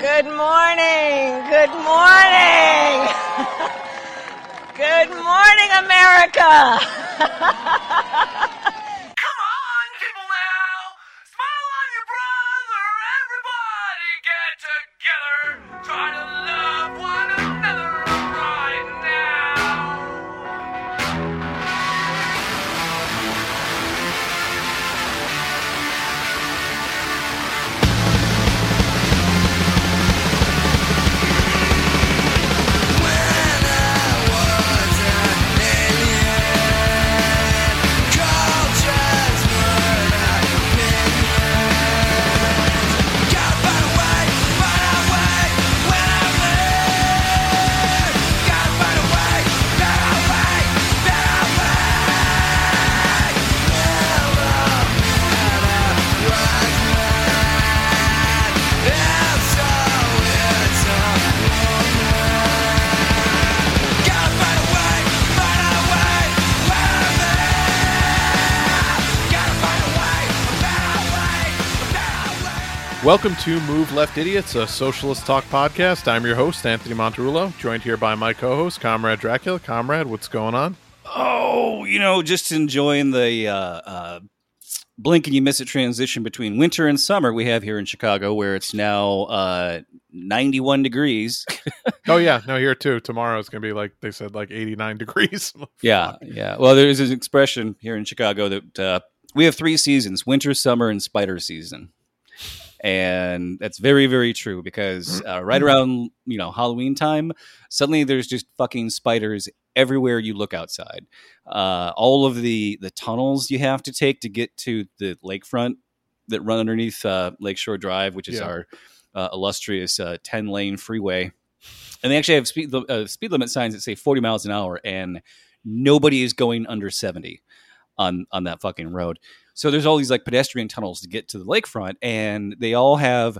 Good morning. Good morning. Good morning, America. Welcome to Move Left Idiots, a socialist talk podcast. I'm your host, Anthony Monterulo, joined here by my co host, Comrade Dracula. Comrade, what's going on? Oh, you know, just enjoying the uh, uh, blink and you miss it transition between winter and summer we have here in Chicago, where it's now uh, 91 degrees. Oh, yeah, no, here too. Tomorrow it's going to be like they said, like 89 degrees. yeah, yeah. Well, there's an expression here in Chicago that uh, we have three seasons winter, summer, and spider season. And that's very, very true because uh, right around you know Halloween time, suddenly there's just fucking spiders everywhere you look outside. Uh, all of the the tunnels you have to take to get to the lakefront that run underneath uh, Lakeshore Drive, which is Yeah. our uh, illustrious uh, ten lane freeway, and they actually have speed uh, speed limit signs that say forty miles an hour, and nobody is going under seventy on on that fucking road. So there's all these like pedestrian tunnels to get to the lakefront, and they all have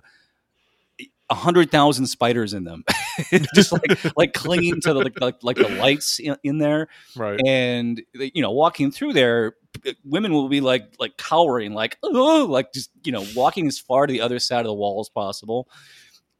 a hundred thousand spiders in them, just like like clinging to the like, like, like the lights in, in there. right. And you know, walking through there, uh, women will be like like cowering, like oh, like just you know, walking as far to the other side of the wall as possible.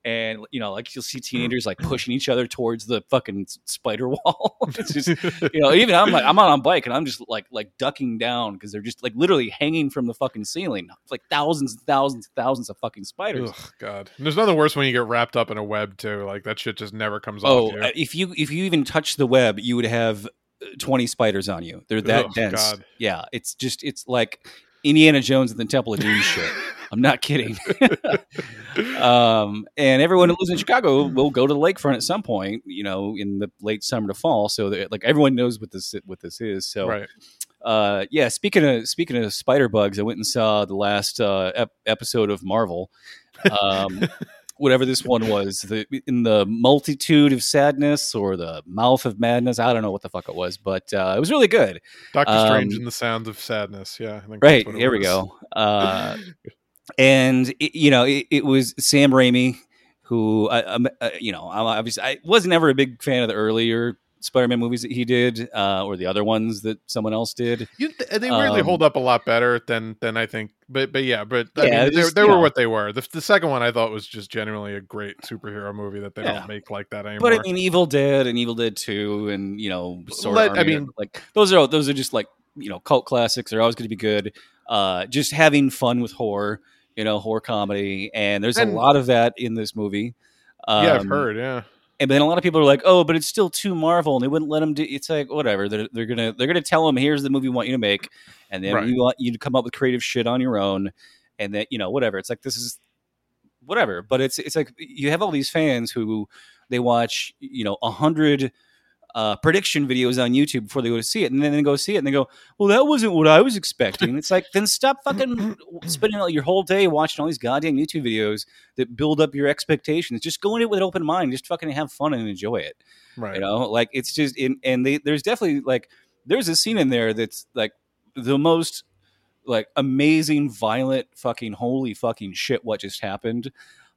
And you know, like you'll see teenagers like pushing each other towards the fucking spider wall. it's just you know, even I'm like I'm on a bike and I'm just like like ducking down because they're just like literally hanging from the fucking ceiling, like thousands and thousands and thousands of fucking spiders. Ugh, God. And there's nothing worse when you get wrapped up in a web, too. Like that shit just never comes Oh, off. you. uh, if you if you even touch the web, you would have uh, twenty spiders on you. They're that Ugh, dense. God. Yeah, it's just it's like Indiana Jones and the Temple of Doom shit. I'm not kidding. um, and everyone who lives in Chicago will go to the lakefront at some point, you know, in the late summer to fall. So that like everyone knows what this what this is. So right. uh, yeah, speaking of speaking of spider bugs, I went and saw the last uh, ep- episode of Marvel. Um, whatever this one was, the, in the multitude of sadness or the mouth of madness. I don't know what the fuck it was, but uh, it was really good. Doctor Strange um, and the Sounds of Sadness. Yeah. I think Right that's what it here we go. Uh, and it, you know, it, it was Sam Raimi who, I, um, uh, you know, I obviously I wasn't ever a big fan of the earlier Spider-Man movies that he did, uh, or the other ones that someone else did. You, they weirdly Um, hold up a lot better than than I think, but but yeah, but I Yeah, mean, they, just, they you were know. what they were. The, the second one I thought was just genuinely a great superhero movie that they Yeah. don't make like that anymore. But I mean, Evil Dead and Evil Dead Two, and you know, Sword Let- Army I mean- like those are those are just like you know cult classics. They're always going to be good. Uh, just having fun with horror, you know, horror comedy, and there's And- a lot of that in this movie. Um, yeah, I've heard. Yeah, And then a lot of people are like, "Oh, but it's still too Marvel," and they wouldn't let them do. It's like whatever. They're, they're gonna they're gonna tell them, "Here's the movie we want you to make," and then Right. we want you to come up with creative shit on your own, and then you know whatever. It's like this is whatever. But it's it's like you have all these fans who they watch you know a hundred uh, prediction videos on YouTube before they go to see it, and then they go see it and they go, "Well, that wasn't what I was expecting." it's like then stop fucking spending all your whole day watching all these goddamn YouTube videos that build up your expectations. Just go in it with an open mind, just fucking have fun and enjoy it. right. You know, like it's just in, and they, there's definitely like there's a scene in there that's like the most like amazing, violent, fucking holy fucking shit. What just happened?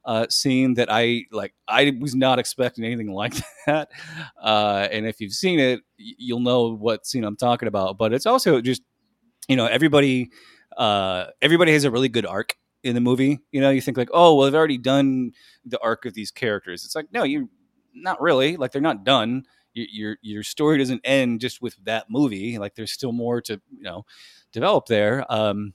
Uh, scene that I like. I was not expecting anything like that. Uh, and if you've seen it, you'll know what scene I'm talking about. But it's also just you know everybody. Uh, everybody has a really good arc in the movie. You know, you think like, oh, well, they've already done the arc of these characters. It's like, no, you not really. Like they're not done. Your, your your story doesn't end just with that movie. Like there's still more to you know develop there. Um,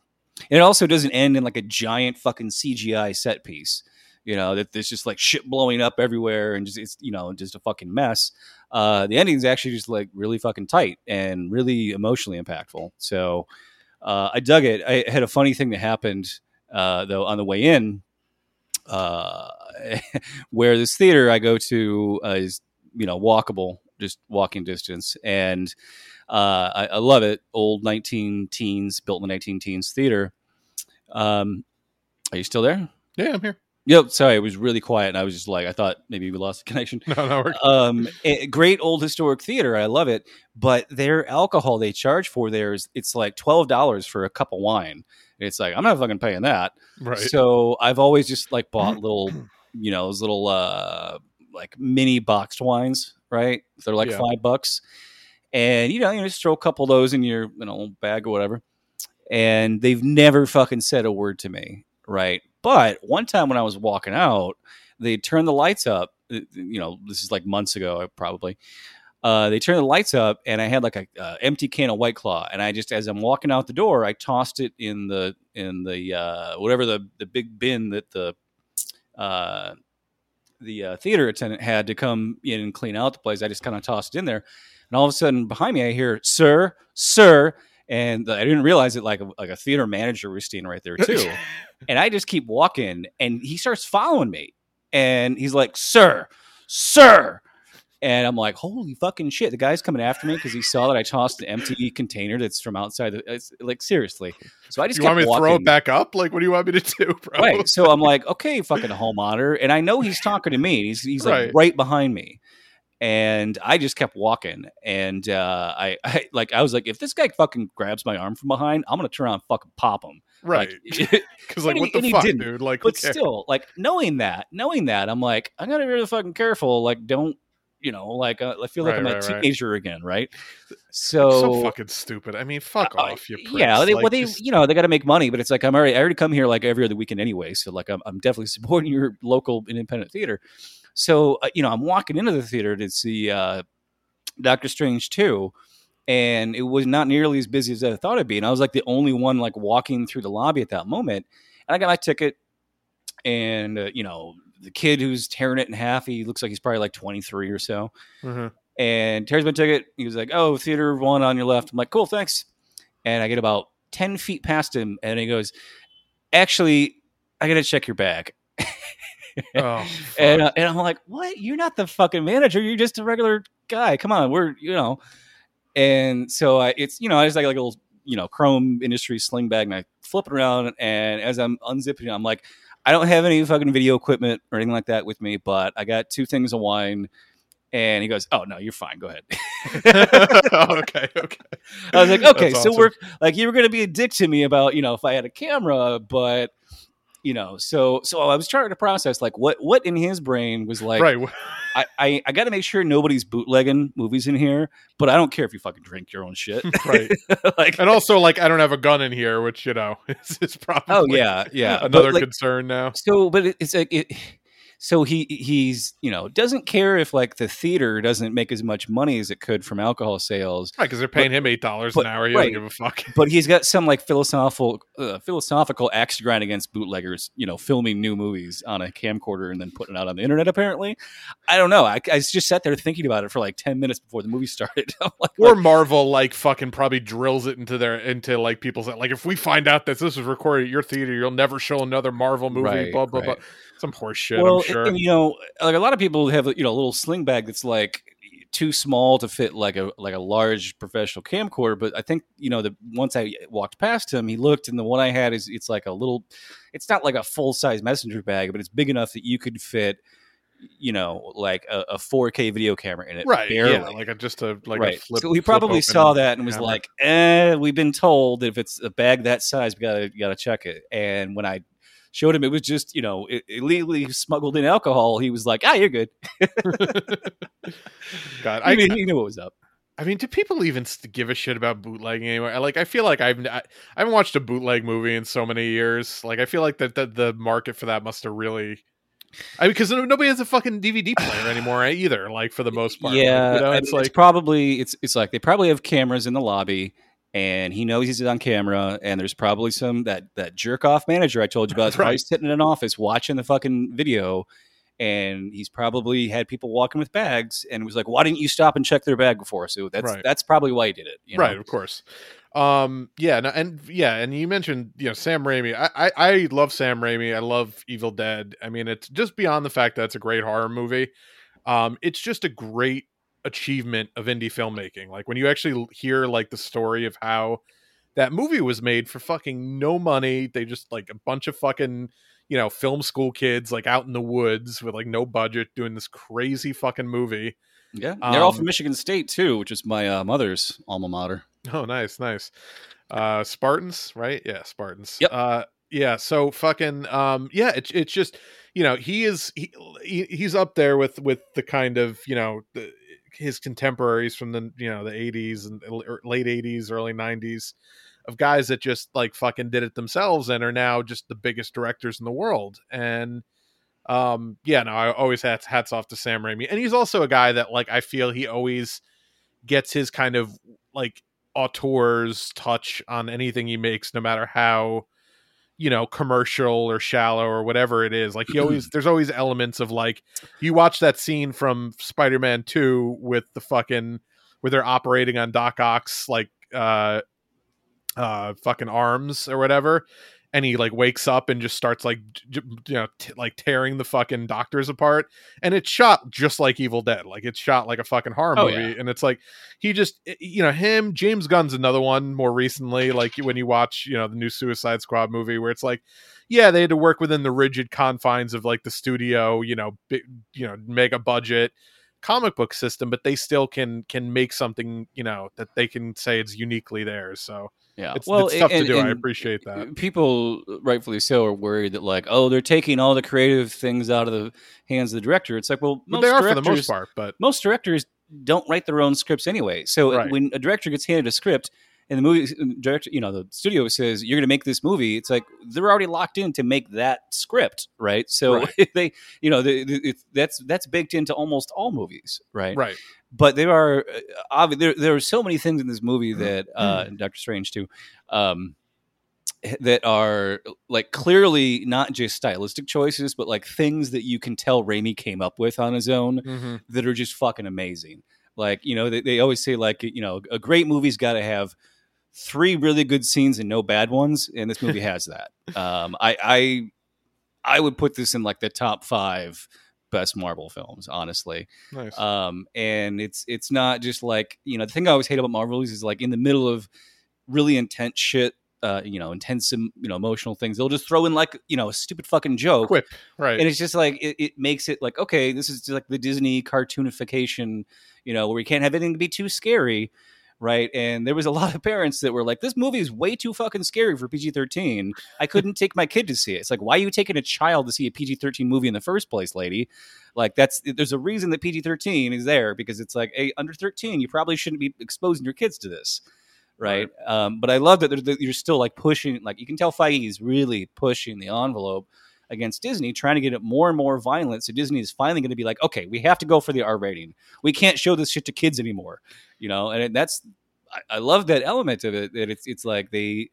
and it also doesn't end in like a giant fucking CGI set piece. You know that there's just like shit blowing up everywhere and just it's you know just a fucking mess. Uh, the ending is actually just like really fucking tight and really emotionally impactful. So uh, I dug it. I had a funny thing that happened uh, though on the way in, uh, where this theater I go to uh, is you know walkable, just walking distance, and uh, I, I love it. Old nineteen teens, built in the nineteen teens theater. Um, are you still there? Yeah, I'm here. Yep. Sorry, it was really quiet, and I was just like, I thought maybe we lost the connection. No, no, we're Um, great old historic theater. I love it, but their alcohol they charge for there is it's like twelve dollars for a cup of wine. And it's like I'm not fucking paying that. right. So I've always just like bought little, you know, those little uh like mini boxed wines, right? They're like Yeah. five bucks, and you know, you just throw a couple of those in your you know bag or whatever. And they've never fucking said a word to me, right? But one time when I was walking out, they turned the lights up. uh, You know, this is like months ago, probably. Uh, they turned the lights up, and I had like a uh, empty can of White Claw, and I just, as I'm walking out the door, I tossed it in the in the uh, whatever the the big bin that the uh, the uh, theater attendant had to come in and clean out the place. I just kind of tossed it in there, and all of a sudden behind me, I hear "Sir, sir," and I didn't realize it like a, like a theater manager was standing right there too. and I just keep walking, and he starts following me, and he's like, "Sir, sir." And I'm like, holy fucking shit! The guy's coming after me because he saw that I tossed an empty container that's from outside. The, it's like seriously. So I just you kept want me to walking. throw it back up? Like, what do you want me to do, bro? Right. So I'm like, okay, fucking homeowner. And I know he's talking to me. He's he's like Right. right behind me. And I just kept walking. And uh, I, I like I was like, if this guy fucking grabs my arm from behind, I'm gonna turn around and fucking pop him. Right. Because, like, and what he- the he fuck, dude? Like, but still, like knowing that, knowing that, I'm like, I gotta be really fucking careful. Like, don't you know, like uh, I feel like Right, I'm a right, right. teenager again, right? so, So, fucking stupid. I mean, fuck uh, off, you pricks. yeah, they, like, well, they, just- you know, they got to make money, but it's like I'm already, I already come here like every other weekend anyway, so like I'm, I'm definitely supporting your local independent theater. So uh, you know, I'm walking into the theater to see uh, Doctor Strange two, and it was not nearly as busy as I thought it'd be, and I was like the only one like walking through the lobby at that moment, and I got my ticket, and uh, you know, the kid who's tearing it in half, he looks like he's probably like 23 or so Mhm. and tears my ticket. He was like, "Oh, theater one on your left." I'm like, "Cool, thanks." And I get about ten feet past him, and he goes, "Actually, I got to check your bag." Oh, and uh, and I'm like, "What? You're not the fucking manager. You're just a regular guy. Come on, we're you know." And so I, it's you know, I just like like a little you know Chrome Industry sling bag, and I flip it around, and as I'm unzipping it, I'm like, I don't have any fucking video equipment or anything like that with me, but I got two things of wine. And he goes, "Oh no, you're fine. Go ahead." okay, okay. I was like, okay, That's so awesome. we're like, you were going to be a dick to me about, you know, if I had a camera, but you know, so so I was trying to process like what what in his brain was like. right. I I, I got to make sure nobody's bootlegging movies in here, but I don't care if you fucking drink your own shit. Right. like, And also, like, I don't have a gun in here, which you know is, is probably oh yeah, yeah. Another like, concern now. so, but it, it's like it. So he he's you know doesn't care if like the theater doesn't make as much money as it could from alcohol sales, Right, because they're paying him eight dollars an hour. He right. give a fuck. but he's got some like philosophical uh, philosophical axe to grind against bootleggers you know filming new movies on a camcorder and then putting it out on the internet apparently i don't know i, I just sat there thinking about it for like 10 minutes before the movie started like, Or Marvel, like, fucking probably drills it into their into like people's like, if we find out that this was recorded at your theater, you'll never show another Marvel movie. Right, blah blah right. blah. Some horse shit. well I'm sure. and, you know like a lot of people have you know a little sling bag that's like too small to fit like a like a large professional camcorder but i think you know the once i walked past him he looked and the one i had is it's like a little it's not like a full size messenger bag but it's big enough that you could fit you know like a, a 4k video camera in it right? barely. Yeah, like a, just a like right. a flip. so he probably saw that and was camera. like, "Eh, we've been told that if it's a bag that size, we gotta you gotta check it." And when I showed him, it was just you know illegally smuggled in alcohol. He was like, "Ah, you're good." God, I I, mean, he knew what was up. I mean, do people even give a shit about bootlegging anymore? I- Like, I feel like I've I, haven't watched a bootleg movie in so many years. Like, I feel like that the, the market for that must have really. I mean, because nobody has a fucking DVD player anymore either. Like for the most part, Like, Yeah, you know, I it's like probably it's it's like they probably have cameras in the lobby, and he knows he's on camera, and there's probably some that that jerk off manager I told you about is probably sitting in an office watching the fucking video, and he's probably had people walking with bags, and was like, "Why didn't you stop and check their bag before?" So that's Right. that's probably why he did it, you know? right, of course. Um, yeah, no, and yeah, and you mentioned you know Sam Raimi. I, I I love Sam Raimi. I love Evil Dead. I mean, it's just beyond the fact that it's a great horror movie. Um, it's just a great achievement of indie filmmaking. Like when you actually hear like the story of how that movie was made for fucking no money. They just like a bunch of fucking you know film school kids like out in the woods with like no budget doing this crazy fucking movie. Yeah, And they're all from Um, Michigan State too, which is my uh, mother's alma mater. Oh, nice, nice. Uh Spartans, right? Yeah, Spartans. Yep. Uh yeah, so fucking um yeah, it's it's just, you know, he is he, he he's up there with with the kind of, you know, the, his contemporaries from the, you know, the 80s and late 80s, early 90s of guys that just like fucking did it themselves and are now just the biggest directors in the world. And um yeah, no, I always hats hats off to Sam Raimi. And he's also a guy that like I feel he always gets his kind of like auteur's touch on anything he makes, no matter how you know commercial or shallow or whatever it is. Like he always, there's always elements of like you watch that scene from Spider-Man Two with the fucking where they're operating on Doc Ock's like uh uh fucking arms or whatever and he like wakes up and just starts like j- you know t- like tearing the fucking doctors apart and it's shot just like evil dead like it's shot like a fucking horror Oh, movie and it's like he just eh, you know him james gunn's another one more recently like when you watch you know the new suicide squad movie where it's like yeah they had to work within the rigid confines of like the studio you know big, you know mega budget comic book system but they still can can make something you know that they can say it's uniquely theirs so Yeah, it's, it's tough and- to do i appreciate that People, rightfully so, are worried that like, oh, they're taking all the creative things out of the hands of the director. It's like, well, but most they are for the most part but most directors don't write their own scripts anyway. So Right. when a director gets handed a script and the movie director, you know, the studio says you're going to make this movie, it's like they're already locked in to make that script, right? So Right. they, you know, the, the, that's that's baked into almost all movies, right? right But there are uh, obvi- there there are so many things in this movie Mm-hmm. that uh, Doctor Strange too. Um, that are like clearly not just stylistic choices, but like things that you can tell Raimi came up with on his own mm-hmm. that are just fucking amazing. Like, you know, they, they always say, like, you know, a great movie's got to have three really good scenes and no bad ones. And this movie has that. Um, I, I, I would put this in like the top five best Marvel films, honestly. nice Um, and it's, it's not just like, you know, the thing I always hate about Marvel movies is like in the middle of really intense shit, uh, you know, intense, you know, emotional things, they'll just throw in like, you know, a stupid fucking joke quip right and it's just like it, it makes it like okay this is just like the disney cartoonification you know where we can't have anything to be too scary right? And there was a lot of parents that were like this movie is way too fucking scary for pg-13 i couldn't take my kid to see it. It's like why are you taking a child to see a pg-13 movie in the first place lady? Like that's there's a reason that pg-13 is there because it's like hey under 13 you probably shouldn't be exposing your kids to this. Right, Um, but i love that, that you're still like pushing like you can tell feige is really pushing the envelope against Disney, trying to get it more and more violent. So Disney is finally going to be like, okay, we have to go for the R rating. We can't show this shit to kids anymore, you know. And that's I, I love that element of it. That it's it's like they,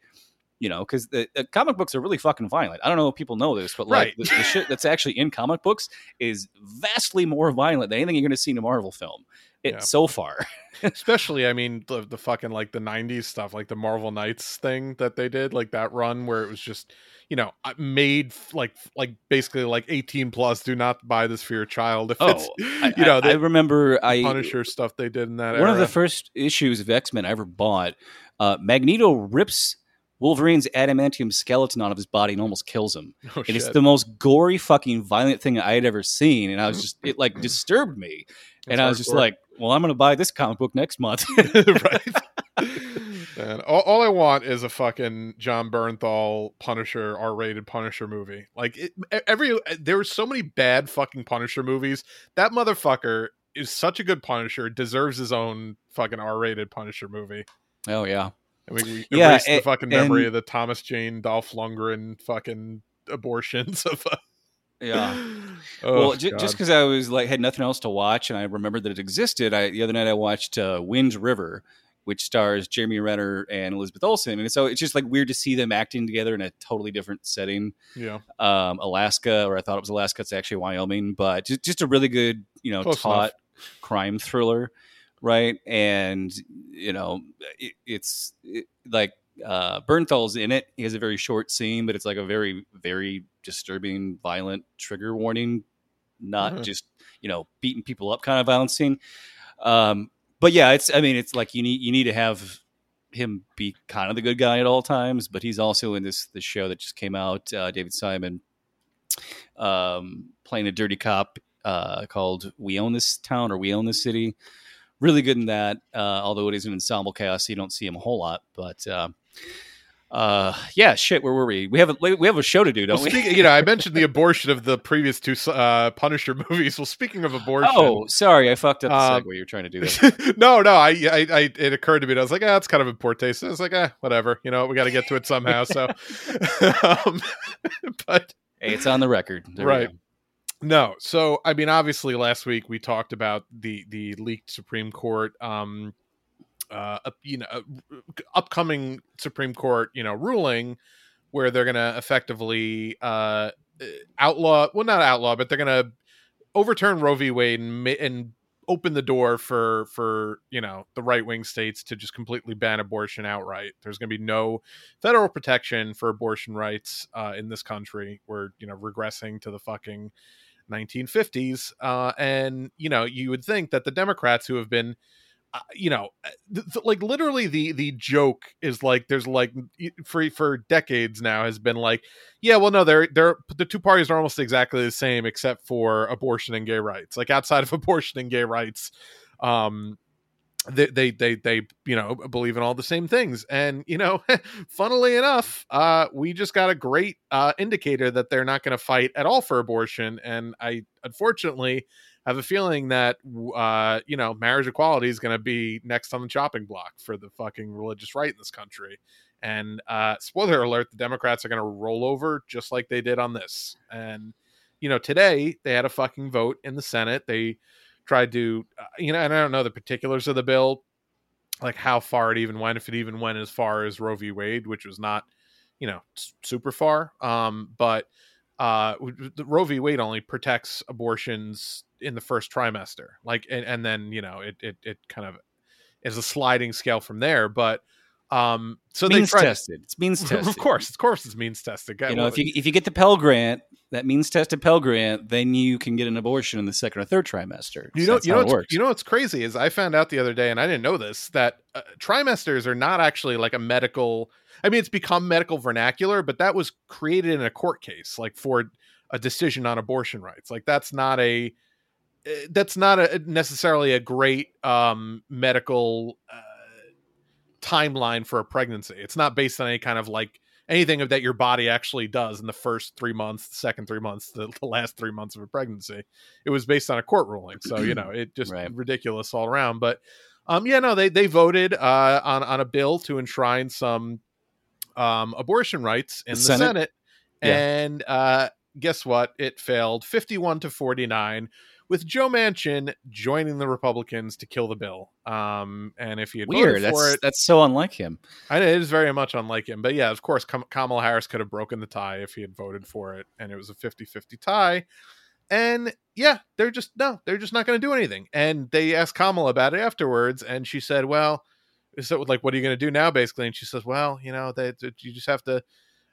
you know, because the, the comic books are really fucking violent. I don't know if people know this, but like Right. the, the shit that's actually in comic books is vastly more violent than anything you're going to see in a Marvel film. It Yeah. so far. especially i mean the, the fucking like the 90s stuff like the marvel knights thing that they did like that run where it was just you know uh, made like like basically like 18 plus do not buy this for your child if Oh, I, you know I, I remember I punisher stuff they did in that one of the first issues of X Men I ever bought, uh, Magneto rips Wolverine's adamantium skeleton out of his body and almost kills him. oh, And it's the most gory, fucking violent thing I had ever seen. And I was just, it like disturbed me. and I was just like, well, I'm going to buy this comic book next month. right and all, all i want is a fucking Jon bernthal punisher r-rated punisher movie like it, every there were so many bad fucking punisher movies that motherfucker is such a good Punisher, deserves his own fucking R-rated Punisher movie. Oh yeah. And we, we Yeah, erase the fucking memory and- of the Thomas Jane, Dolph Lundgren fucking abortions of. Uh, Yeah. oh, well, j- just because I was like had nothing else to watch, and I remembered that it existed. I the other night I watched uh, Wind River, which stars Jeremy Renner and Elizabeth Olsen, and so it's just like weird to see them acting together in a totally different setting. yeah, Um, Alaska, or I thought it was Alaska, it's actually Wyoming, but just just a really good you know Close taut enough. crime thriller, right? And you know it, it's it, like uh, Bernthal's in it. He has a very short scene, but it's like a very very disturbing, violent trigger warning, not Mhm. just you know beating people up kind of violent scene. Um, but yeah, it's I mean it's like you need you need to have him be kind of the good guy at all times, but he's also in this this show that just came out. Uh, David Simon um, playing a dirty cop uh, called "We Own This Town" or "We Own This City." Really good in that. Uh, although it is an ensemble cast, so you don't see him a whole lot. But uh, uh, yeah, shit. Where were we? We have a we have a show to do, don't well, we? you know, I mentioned the abortion of the previous two uh, Punisher movies. Well, speaking of abortion, Oh, sorry, I fucked up the Um, segue. You're trying to do that. no, no, I, I, I, it occurred to me. that I was like, ah, it's kind of in poor taste. I was like, ah, whatever. You know, we got to get to it somehow. So, um, but Hey, it's on the record. There we Right. No. So, I mean, obviously, last week we talked about the the leaked Supreme Court, um, uh, you know, uh, upcoming Supreme Court, you know, ruling where they're going to effectively uh, outlaw, well, not outlaw, but they're going to overturn Roe v. Wade and, and open the door for for you know the right wing states to just completely ban abortion outright. There's going to be no federal protection for abortion rights uh, in this country. We're you know regressing to the fucking 1950s, uh, and you know you would think that the Democrats who have been uh, you know th- th- like literally the the joke is like there's like for for decades now has been like yeah well no they're they're the two parties are almost exactly the same except for abortion and gay rights. Like outside of abortion and gay rights um they they they, they you know believe in all the same things. And you know funnily enough uh we just got a great uh indicator that they're not going to fight at all for abortion. And i unfortunately have a feeling that uh you know marriage equality is going to be next on the chopping block for the fucking religious right in this country. And uh spoiler alert the democrats are going to roll over just like they did on this. And you know today they had a fucking vote in the senate. They tried to uh, you know and i don't know the particulars of the bill like how far it even went if it even went as far as roe v. Wade which was not you know super far. Um but uh the roe v. Wade only protects abortions in the first trimester like and, and then you know it, it it kind of is a sliding scale from there but um so means they tried tested. It's means tested. of course of course it's means tested You know, if you if you get the Pell Grant, that means tested Pell Grant, then you can get an abortion in the second or third trimester. You know, you know, what's, you know what's crazy is I found out the other day, and I didn't know this that uh, trimesters are not actually like a medical. I mean, it's become medical vernacular, but that was created in a court case, like for a decision on abortion rights. Like that's not a uh, that's not a necessarily a great um, medical uh, timeline for a pregnancy. It's not based on any kind of like anything of that your body actually does in the first three months, the second three months, the, the last three months of a pregnancy. It was based on a court ruling, so you know it just Right. ridiculous all around. But um, yeah, no, they they voted uh, on on a bill to enshrine some um, abortion rights in The the, Senate? Senate, Yeah. and uh, guess what? It failed, fifty-one to forty-nine. With Joe Manchin joining the Republicans to kill the bill, um, and if he had Weird. voted for That's it, that's so unlike him. I know it is very much unlike him. But yeah, of course, Kam- Kamala Harris could have broken the tie if he had voted for it, and it was a 50 50 tie. And yeah, they're just, no, they're just not going to do anything. And they asked Kamala about it afterwards, and she said, well, so like, what are you going to do now, basically? And she says, well, you know, that you just have to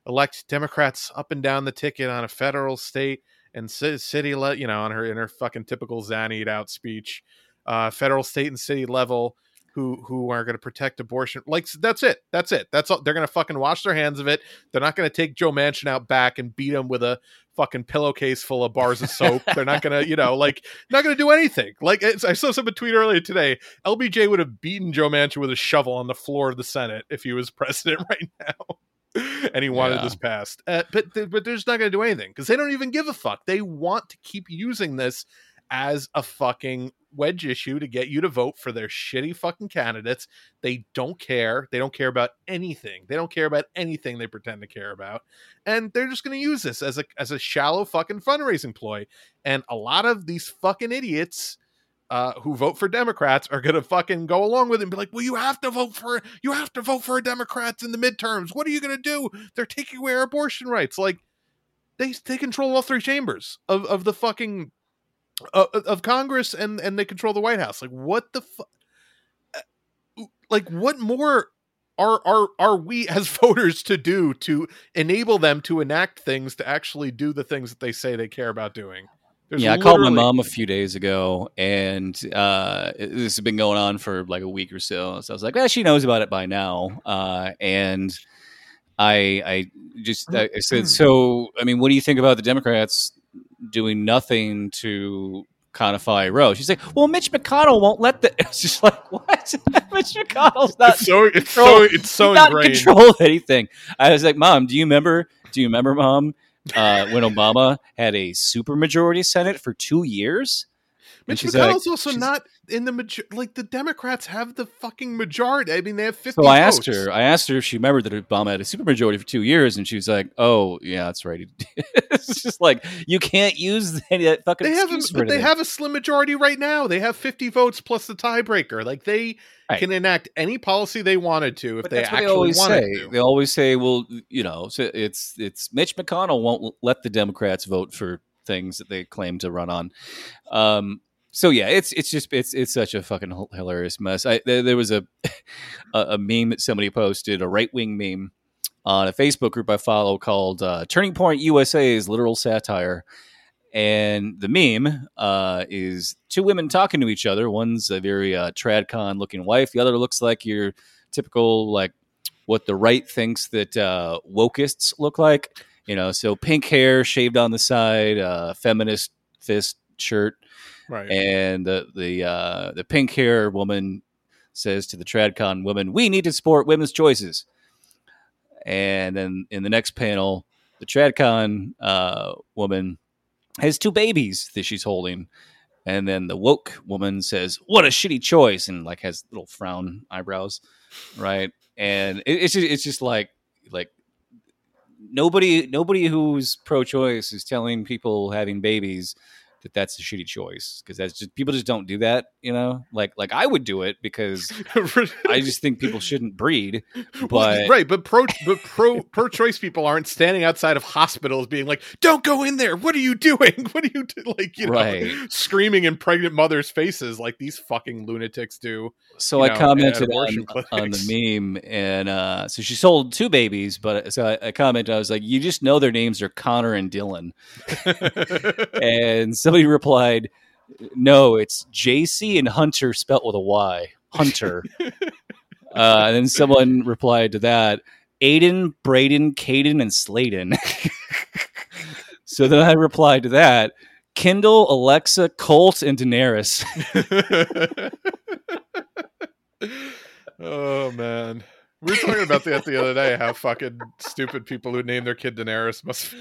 elect Democrats up and down the ticket on a federal, state, and ci- city, le- you know, on her in her fucking typical Zannied out speech, uh, federal, state, and city level who who are going to protect abortion. Like that's it. That's it. That's all. They're going to fucking wash their hands of it. They're not going to take Joe Manchin out back and beat him with a fucking pillowcase full of bars of soap. They're not going to, you know, like not going to do anything. Like it's, I saw someone tweet earlier today. LBJ would have beaten Joe Manchin with a shovel on the floor of the Senate if he was president right now. And he wanted Yeah. this passed, uh, but but they're just not going to do anything because they don't even give a fuck. They want to keep using this as a fucking wedge issue to get you to vote for their shitty fucking candidates. They don't care. They don't care about anything. They don't care about anything they pretend to care about. And they're just going to use this as a as a shallow fucking fundraising ploy. And a lot of these fucking idiots uh, who vote for Democrats are going to fucking go along with it and be like, well, you have to vote for, you have to vote for Democrats in the midterms. What are you going to do? They're taking away our abortion rights. Like, they, they control all three chambers of, of the fucking, uh, of Congress and, and they control the White House. Like, what the fuck? Like, what more are, are, are we as voters to do to enable them to enact things to actually do the things that they say they care about doing? There's yeah, I called my mom a few days ago, and uh, this has been going on for like a week or so. So I was like, "Well, she knows about it by now." Uh, and I, I just I said, "So, I mean, what do you think about the Democrats doing nothing to codify Roe?" She's like, "Well, Mitch McConnell won't let the." It's just like, what? Mitch McConnell's not It's so it's so it's so He's not in ingrained. control anything. I was like, Mom, do you remember? Do you remember, Mom, uh, when Obama had a supermajority Senate for two years? Mitch she's like- also not in the major. Like the Democrats have the fucking majority. I mean, they have fifty. So I asked her. I asked her if she remembered that Obama had a supermajority for two years, and she was like, "Oh, yeah, that's right." it's just like you can't use any that fucking. They have, a, but they have a slim majority right now. They have fifty votes plus the tiebreaker. Like they Right. can enact any policy they wanted to if But they that's what actually they wanted say. to. They always say, "Well, you know, so it's it's Mitch McConnell won't let the Democrats vote for things that they claim to run on." Um, so yeah, it's it's just it's it's such a fucking hilarious mess. I there, there was a, a meme that somebody posted, a right wing meme on a Facebook group I follow called uh, "Turning Point USA's Literal Satire." And the meme uh, is two women talking to each other. One's a very uh, tradcon looking wife. The other looks like your typical like what the right thinks that uh, wokeists look like. You know, so pink hair, shaved on the side, uh, feminist fist shirt, Right. and the the uh, the pink hair woman says to the tradcon woman, "We need to support women's choices." And then in the next panel, the tradcon uh, woman has two babies that she's holding, and then the woke woman says, "What a shitty choice," and like has little frown eyebrows, right? And it, it's just, it's just like like nobody nobody who's pro-choice is telling people having babies that that's a shitty choice because that's just people just don't do that you know like like i would do it because i just think people shouldn't breed Well, but right, but pro but pro pro choice people aren't standing outside of hospitals being like, "Don't go in there. What are you doing? What are you do-? like?" You know, Right. screaming in pregnant mothers' faces like these fucking lunatics do. so I know, commented on, on the meme, and uh, so she sold two babies. But so I, I commented, I was like, "You just know their names are Connor and Dylan," and somebody replied, "No, it's JC and Hunter spelt with a Y, Hunter." uh, and then someone replied to that, Aiden, Braden, Caden, and Sladen. so then I replied to that. Kindle, Alexa, Colt, and Daenerys. oh man. We were talking about that the other day, how fucking stupid people who name their kid Daenerys must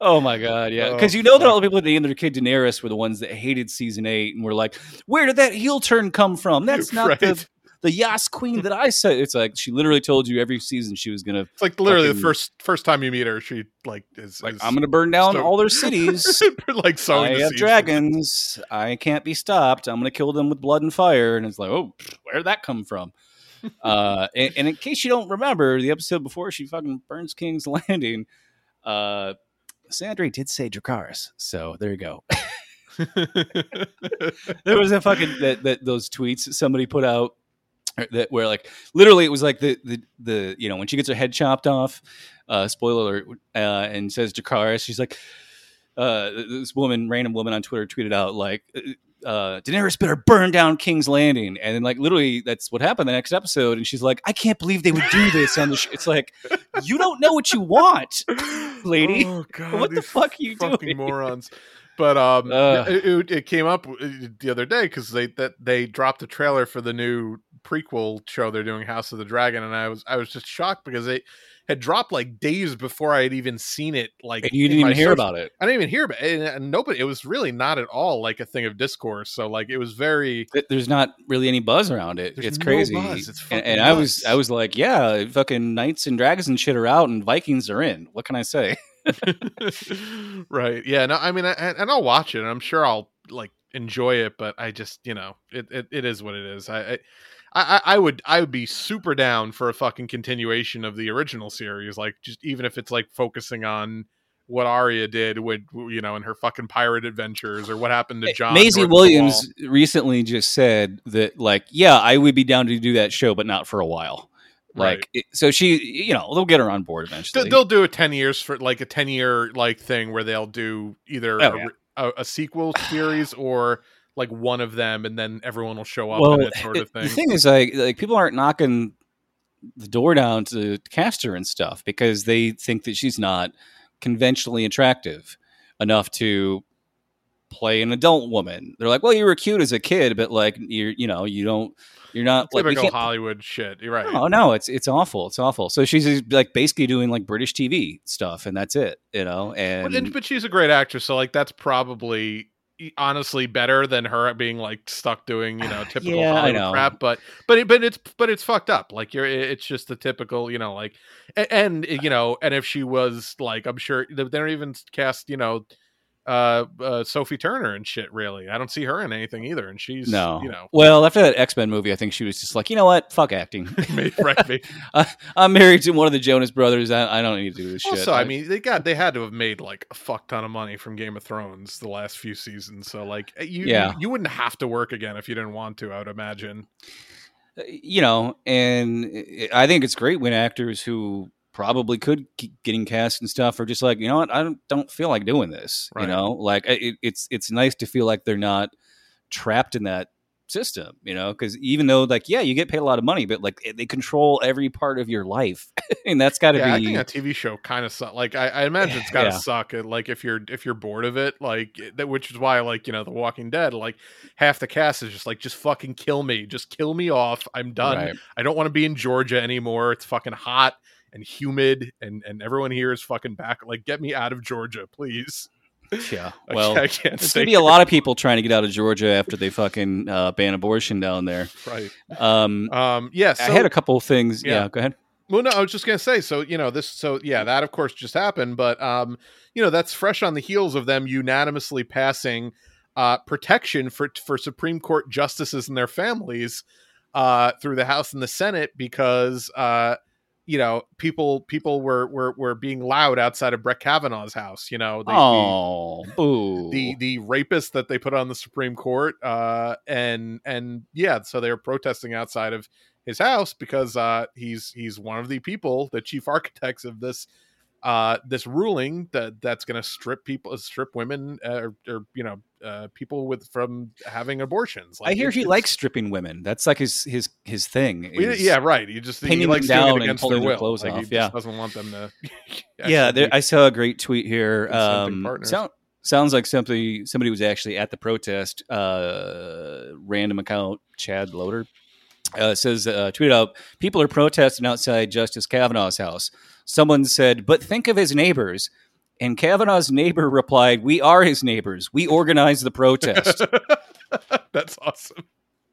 Oh my god, yeah. Oh, Because you know that all the people that named their kid Daenerys were the ones that hated season eight and were like, "Where did that heel turn come from? That's not Right. the the Yas Queen that I said." It's like she literally told you every season she was gonna It's like literally the first first time you meet her, she like is, like, is "I'm gonna burn down so- all their cities. like sowing I the have dragons. I can't be stopped. I'm gonna kill them with blood and fire." And it's like, "Oh, where did that come from?" Uh, and, and in case you don't remember, the episode before she fucking burns King's Landing, uh, Sandra did say Dracarys. So there you go. there was a fucking that, that those tweets somebody put out that where like literally it was like the the the you know when she gets her head chopped off uh spoiler alert uh and says Dracarys she's like uh this woman random woman on Twitter tweeted out like uh Daenerys better burn down King's Landing and then like literally that's what happened the next episode and she's like I can't believe they would do this on the sh-. it's like you don't know what you want lady. Oh, God, What the fuck are you fucking doing? morons. But um, it, it- it came up uh, the other day because they that they dropped a trailer for the new prequel show they're doing, House of the Dragon, and I was I was just shocked because they had dropped like days before I had even seen it. Like And you didn't even hear social- about it. I didn't even hear about it. And, and nobody. It was really not at all like a thing of discourse. So like it was very. There's not really any buzz around it. It's no crazy. buzz. It's and, and I was. I was like, yeah, fucking knights and dragons and shit are out, and Vikings are in. What can I say? right. Yeah. No. I mean, I, and I'll watch it. and I'm sure I'll like enjoy it. But I just, you know, it it, it is what it is. I. I I, I would I would be super down for a fucking continuation of the original series, like just even if it's like focusing on what Arya did with you know in her fucking pirate adventures or what happened to Jon. Maisie north of the wall. Williams recently just said that, like, yeah, I would be down to do that show, but not for a while. Like, Right. it- so she, you know, they'll get her on board eventually. They'll do a ten years for like a ten year like thing where they'll do either Oh, a, yeah. a, a sequel series or like one of them, and then everyone will show up well, sort of the thing. thing is, like, like people aren't knocking the door down to cast her and stuff because they think that she's not conventionally attractive enough to play an adult woman. They're like, well, you were cute as a kid, but like you're, you know, you don't, you're not like Typical. Hollywood shit. You're right. No, no, it's it's awful. It's awful. So she's like basically doing like British TV stuff, and that's it, you know. And, But, but she's a great actress, so like that's probably honestly better than her being like stuck doing you know typical Yeah, Hollywood crap. But but it, but it's but it's fucked up. Like you're it's just the typical you know like a- and, you know and if she was like I'm sure they don't even cast you know uh, uh Sophie Turner and shit. Really, I don't see her in anything either. And she's no, you know Well, after that X Men movie, I think she was just like, you know what, fuck acting. maybe, right. maybe. I, I'm married to one of the Jonas brothers. I, I don't need to do this shit. Also, I mean, they got they had to have made like a fuck ton of money from Game of Thrones the last few seasons. So like you Yeah. you, you wouldn't have to work again if you didn't want to. I would imagine. you know, and I think it's great when actors who probably could keep getting cast and stuff or just like, you know what, I don't, don't feel like doing this. You know, like it, it's it's nice to feel like they're not trapped in that system. You know, because even though like yeah, you get paid a lot of money, but like they control every part of your life, and that's got to Yeah, I be. think a TV show kind of suck. Like I, I imagine it's got to Yeah. suck. Like if you're if you're bored of it, like eh, that, which is why like you know The Walking Dead, like half the cast is just like just fucking kill me, just kill me off. I'm done. Right. I don't want to be in Georgia anymore. It's fucking hot and humid, and and everyone here is fucking back. Like get me out of Georgia, please. Yeah. I Well, can't- I can't there's gonna be a lot of people trying to get out of Georgia after they fucking uh, ban abortion down there. right. Um, Um. Yeah. I had a couple of things. Yeah. yeah go ahead. Well, no, I was just gonna say. So you know this. So yeah, that of course just happened, but um, you know that's fresh on the heels of them unanimously passing uh protection for for Supreme Court justices and their families uh through the House and the Senate because uh you know people people were were were being loud outside of Brett Kavanaugh's house. You know the, the- oh, boo. the the rapist that they put on the Supreme Court, uh, and and yeah, so they were protesting outside of his house because uh, he's he's one of the people, the chief architects of this uh, this ruling that that's going to strip people, strip women, uh, or, or you know, uh, people with from having abortions. I hear he likes stripping women. That's like his his his thing. well, yeah, right. He just he pinning them likes doing down and pulling their their clothes Like, he off, just yeah. doesn't want them to. yeah. There, I saw a great tweet here. Um, sound, sounds like somebody somebody was actually at the protest. Uh, random account Chad Loader uh, says uh, tweeted out people are protesting outside Justice Kavanaugh's house. Someone said, "But think of his neighbors." And Kavanaugh's neighbor replied, "We are his neighbors. We organized the protest." That's awesome.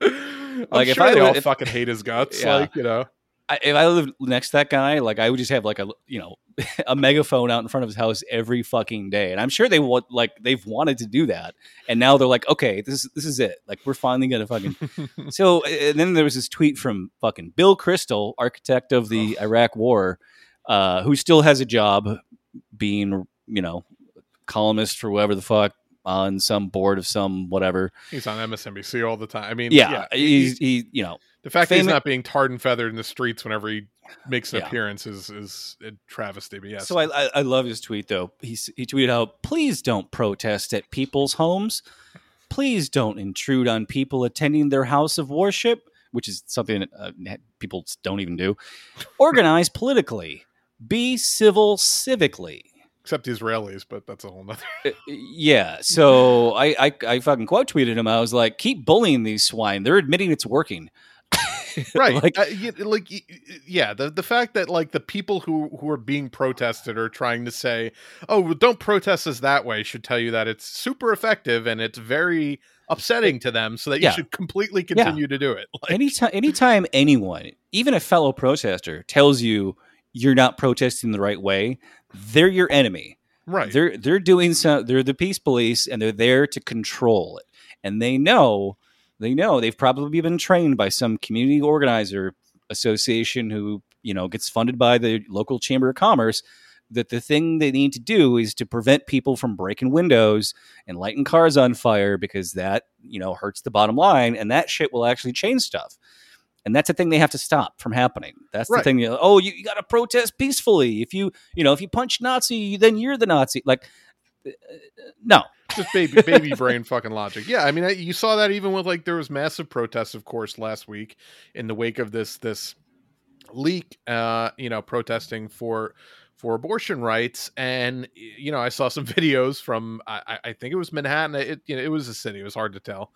I'm Like, if I they all if- fucking hate his guts, Yeah. like you know. I, if I lived next to that guy, like I would just have like a you know a megaphone out in front of his house every fucking day, and I'm sure they want like they've wanted to do that, and now they're like, okay, this is this is it, like we're finally gonna fucking. so and then there was this tweet from fucking Bill Kristol, architect of the Iraq War, uh, who still has a job being you know columnist for whoever the fuck on some board of some whatever. He's on MSNBC all the time. I mean, Yeah, he- he's he you know the fact that he's not being tarred and feathered in the streets whenever he makes an Yeah. appearance is is a travesty. But yes, So I, I I love his tweet though. He he tweeted out, "Please don't protest at people's homes. Please don't intrude on people attending their house of worship, which is something that, uh, people don't even do. Organize politically. Be civil civically." Except Israelis, but that's a whole nother. Uh, Yeah. So I, I I fucking quote tweeted him. I was like, "Keep bullying these swine. They're admitting it's working." right like, uh, y- like yeah the the fact that like the people who who are being protested are trying to say oh well, don't protest us that way should tell you that it's super effective and it's very upsetting to them so that you should completely continue to do it like, anytime anytime anyone even a fellow protester tells you you're not protesting the right way they're your enemy. Right. They're they're doing some they're the peace police and they're there to control it. And they know they know they've probably been trained by some community organizer association who you know gets funded by the local chamber of commerce that the thing they need to do is to prevent people from breaking windows and lighting cars on fire because that you know hurts the bottom line and that shit will actually change stuff and that's the thing they have to stop from happening. That's the thing you know, oh you, you got to protest peacefully. If you you know if you punch nazi then you're the nazi. Like uh, no. Just baby baby brain fucking logic. Yeah i mean I- you saw that even with like there was massive protests of course last week in the wake of this this leak uh you know protesting for for abortion rights. And you know i saw some videos from i I- i think it was manhattan. It you know it was a city. It was hard to tell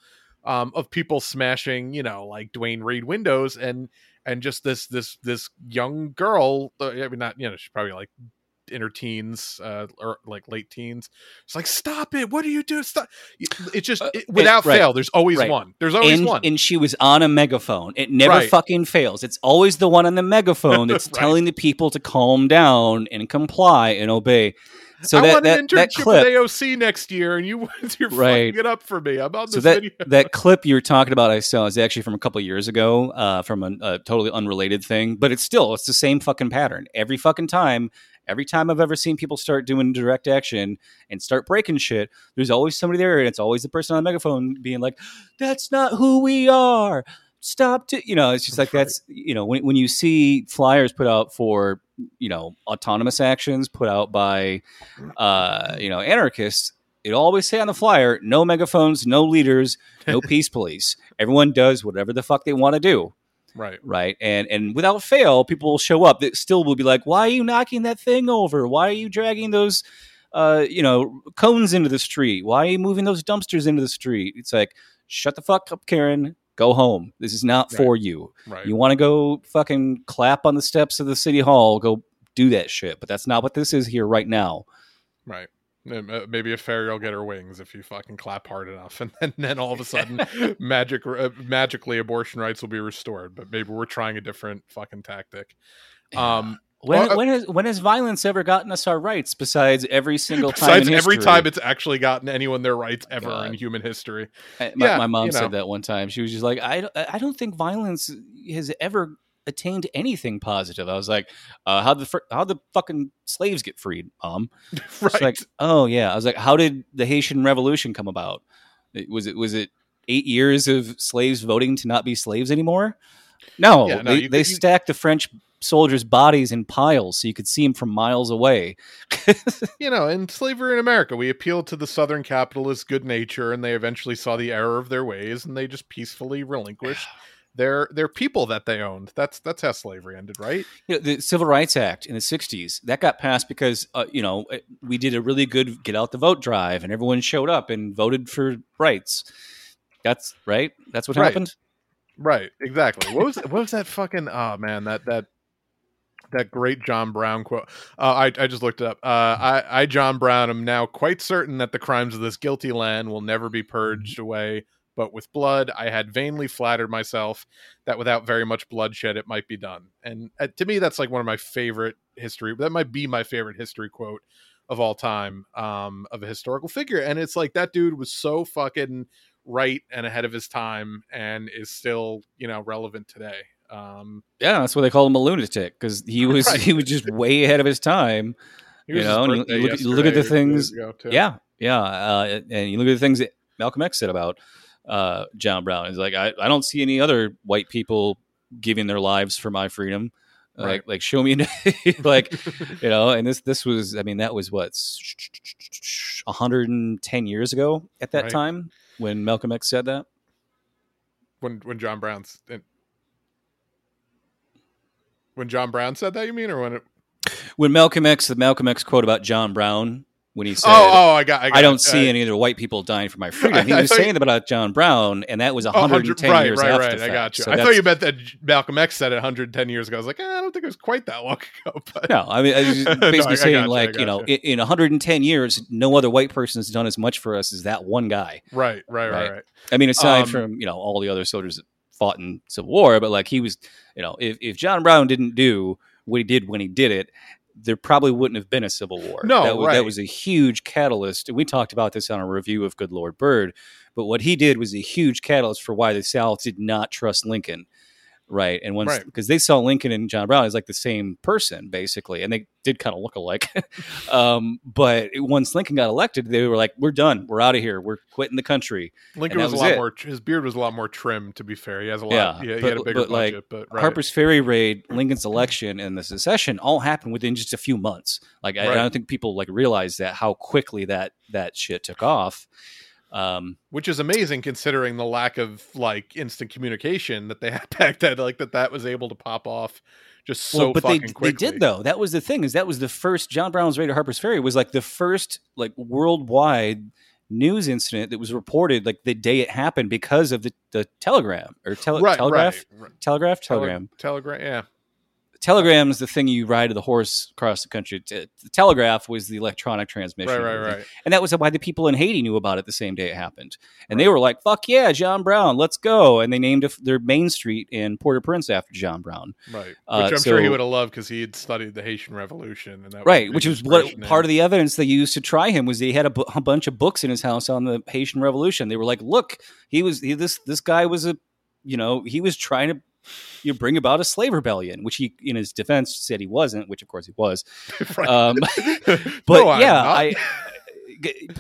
um of people smashing you know like Duane Reade windows and and just this this this young girl uh, i mean not you know she's probably like in her teens uh or like late teens. It's like stop it what do you do stop. It's just Uh, it, without right, fail there's always right. one. There's always and, one. and she was on a megaphone. It never Right. fucking fails. It's always the one on the megaphone that's telling the people to calm down and comply and obey so I that want that, an that internship clip with AOC next year, and you you're Right. fucking it up for me. I'm on so this that video. that clip you were talking about i saw is actually from a couple years ago uh, from a, a totally unrelated thing but it's still it's the same fucking pattern every fucking time every time i've ever seen people start doing direct action and start breaking shit there's always somebody there and it's always the person on the megaphone being like that's not who we are stop to you know it's just like that's you know when, when you see flyers put out for you know autonomous actions put out by uh you know anarchists it'll always say on the flyer no megaphones no leaders no peace police. Everyone does whatever the fuck they want to do. Right. right? And and without fail people will show up that still will be like why are you knocking that thing over? Why are you dragging those uh you know cones into the street? Why are you moving those dumpsters into the street? It's like shut the fuck up karen go home this is not for you Right. you want to go fucking clap on the steps of the city hall go do that shit but that's not what this is here right now right. Maybe a fairy will get her wings if you fucking clap hard enough, and then, then all of a sudden, magic uh, magically abortion rights will be restored. But maybe we're trying a different fucking tactic. Um, when, Well, uh, when, has, when has violence ever gotten us our rights besides every single time besides every time it's actually gotten anyone their rights ever in human history. I- my, Yeah, my mom you know. said that one time. She was just like, I, don't- I don't think violence has ever attained anything positive. I was like, uh, how the fir- how the fucking slaves get freed, mom? She's right. like, oh yeah. I was like, how did the Haitian Revolution come about? It- Was it was it eight years of slaves voting to not be slaves anymore? No, Yeah, no, they, you they you- stacked the French soldiers' bodies in piles so you could see them from miles away. you know, in slavery in America, we appealed to the Southern capitalists' good nature, and they eventually saw the error of their ways, and they just peacefully relinquished their their people that they owned. That's that's how slavery ended, right? You know, the Civil Rights Act in the '60s that got passed because uh, you know we did a really good get out the vote drive, and everyone showed up and voted for rights. That's right. That's what Right. happened. Right, exactly. What was what was that fucking? Oh man, that that that great John Brown quote. Uh, I I just looked it up. Uh, I I John Brown am now quite certain that the crimes of this guilty land will never be purged away. But with blood, I had vainly flattered myself that without very much bloodshed, it might be done. And uh, to me, that's like one of my favorite history. That might be my favorite history quote of all time um, of a historical figure. And it's like that dude was so fucking right and ahead of his time and is still you know relevant today um Yeah, that's why they call him a lunatic because he was Right. he was just way ahead of his time. You know, and you- look- you look at the yesterday, or two things- days ago, too. Yeah, yeah, uh, and you look at the things that Malcolm X said about uh, John Brown. He's like, I, I don't see any other white people giving their lives for my freedom. Like, Right. like show me, like you know. And this, this was, I mean, that was what 110 years ago at that Right. time when Malcolm X said that. when when john brown's when john brown said that you mean or when it When Malcolm X, the Malcolm X quote about John Brown when he said, oh, oh, I got. I, got I don't see any other white people dying for my freedom. He was thought you- saying about John Brown, and that was oh, 110 right, years right, after right. I got you. So I thought you meant that Malcolm X said it 110 years ago. I was like, eh, I don't think it was quite that long ago. But No, I mean, I was No, basically I saying, like, you know, in, in 110 years, no other white person has done as much for us as that one guy. right, right, right, Right. I mean, aside Um, from, you know, all the other soldiers that fought in Civil War, but like he was, you know, if, if John Brown didn't do what he did when he did it, there probably wouldn't have been a Civil War. No, that was, right. that was a huge catalyst. And we talked about this on a review of Good Lord Bird. But what he did was a huge catalyst for why the South did not trust Lincoln. Right. And once, Right. because they saw Lincoln and John Brown as like the same person, basically. And they did kind of look alike. um, but once Lincoln got elected, they were like, we're done. We're out of here. We're quitting the country. Lincoln was, was a lot it. more. His beard was a lot more trim. To be fair, he has a lot. Yeah, Yeah, he, but- had a bigger but, like, budget. But right. Harper's Ferry raid, Lincoln's election, and the secession all happened within just a few months. Like I, I don't think people like realize that how quickly that that shit took off. Um, which is amazing considering the lack of like instant communication that they had back then. Like that, that was able to pop off just so well, but they fucking they quickly. did though. That was the thing is that was the first John Brown's raid at Harper's Ferry was like the first like worldwide news incident that was reported like the day it happened because of the, the telegram or tele- right, telegraph right, right. telegraph Tele- telegram telegram. Yeah, telegram is the thing you ride the horse across the country. T- The telegraph was the electronic transmission. right, right, of the thing. right. And that was why the people in Haiti knew about it the same day it happened. And they were like, fuck yeah, John Brown, let's go. And they named their main street in Port au Prince after John Brown. Right, which Uh, I'm sure he would have loved because he had studied the Haitian Revolution, and that Right, which was what part of the evidence they used to try him was he had a, bunch of books in his house on the Haitian Revolution. They were like, look, he was he, this this guy was a you know he was trying to you bring about a slave rebellion, which he in his defense said he wasn't, which of course he was. Right. Um, but No, yeah. I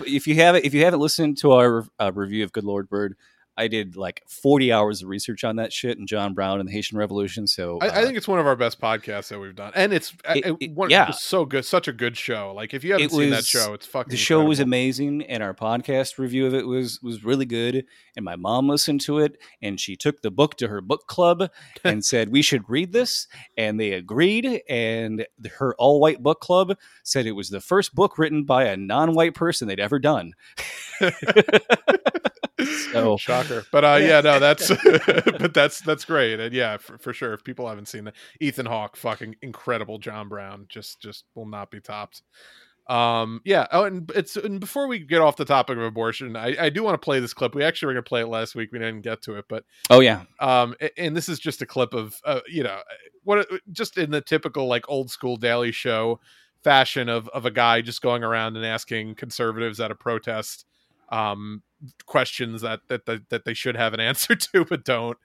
if you haven't if you haven't listened to our uh, review of Good Lord Bird, I did like forty hours of research on that shit and John Brown and the Haitian Revolution. So I, I uh, think it's one of our best podcasts that we've done, and it's It- it, it- one, yeah. so good, such a good show. Like if you haven't seen that show, it's fucking. the show was amazing, and our podcast review of it was was really good. And my mom listened to it, and she took the book to her book club and said we should read this, and they agreed. And her all white book club said it was the first book written by a non white person they'd ever done. so shocker. But uh yeah. no that's but that's that's great. And yeah for, for sure if people haven't seen that ethan hawke fucking incredible john brown just just will not be topped. Um yeah oh and it's and before we get off the topic of abortion i i do want to play this clip. We actually were gonna play it last week we didn't get to it but oh yeah, um and this is just a clip of uh, you know what just in the typical like old school daily show fashion of of a guy just going around and asking conservatives at a protest um questions that that that, that they should have an answer to but don't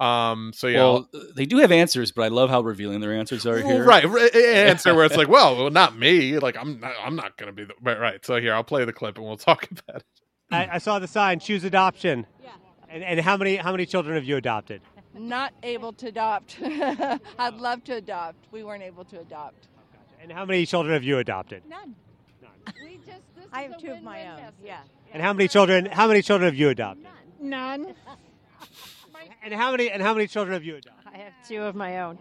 um so yeah well they do have answers, but I love how revealing their answers are here. right answer where it's like well, well not me like i'm not, i'm not gonna be the right, right so here i'll play the clip and we'll talk about it I, I saw the sign, choose adoption. Yeah. And, and how many how many children have you adopted? Not able to adopt. I'd love to adopt. We weren't able to adopt. And how many children have you adopted? None. None. We just. This I have two of my own. message. Yeah. And how many children how many children have you adopted? None. None. And how many and how many children have you adopted? I have two of my own.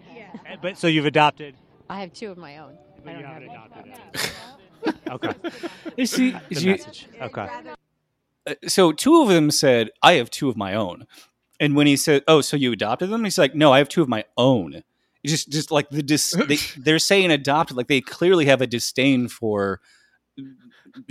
Uh, But so you've adopted, I have two of my own. but I don't haven't adopted. Okay. You see, Good you- message. Okay. uh, so two of them said, "I have two of my own," and when he said, "Oh, so you adopted them?" He's like, "No, I have two of my own." It's just, just like the dis- they, they're saying adopted, like they clearly have a disdain for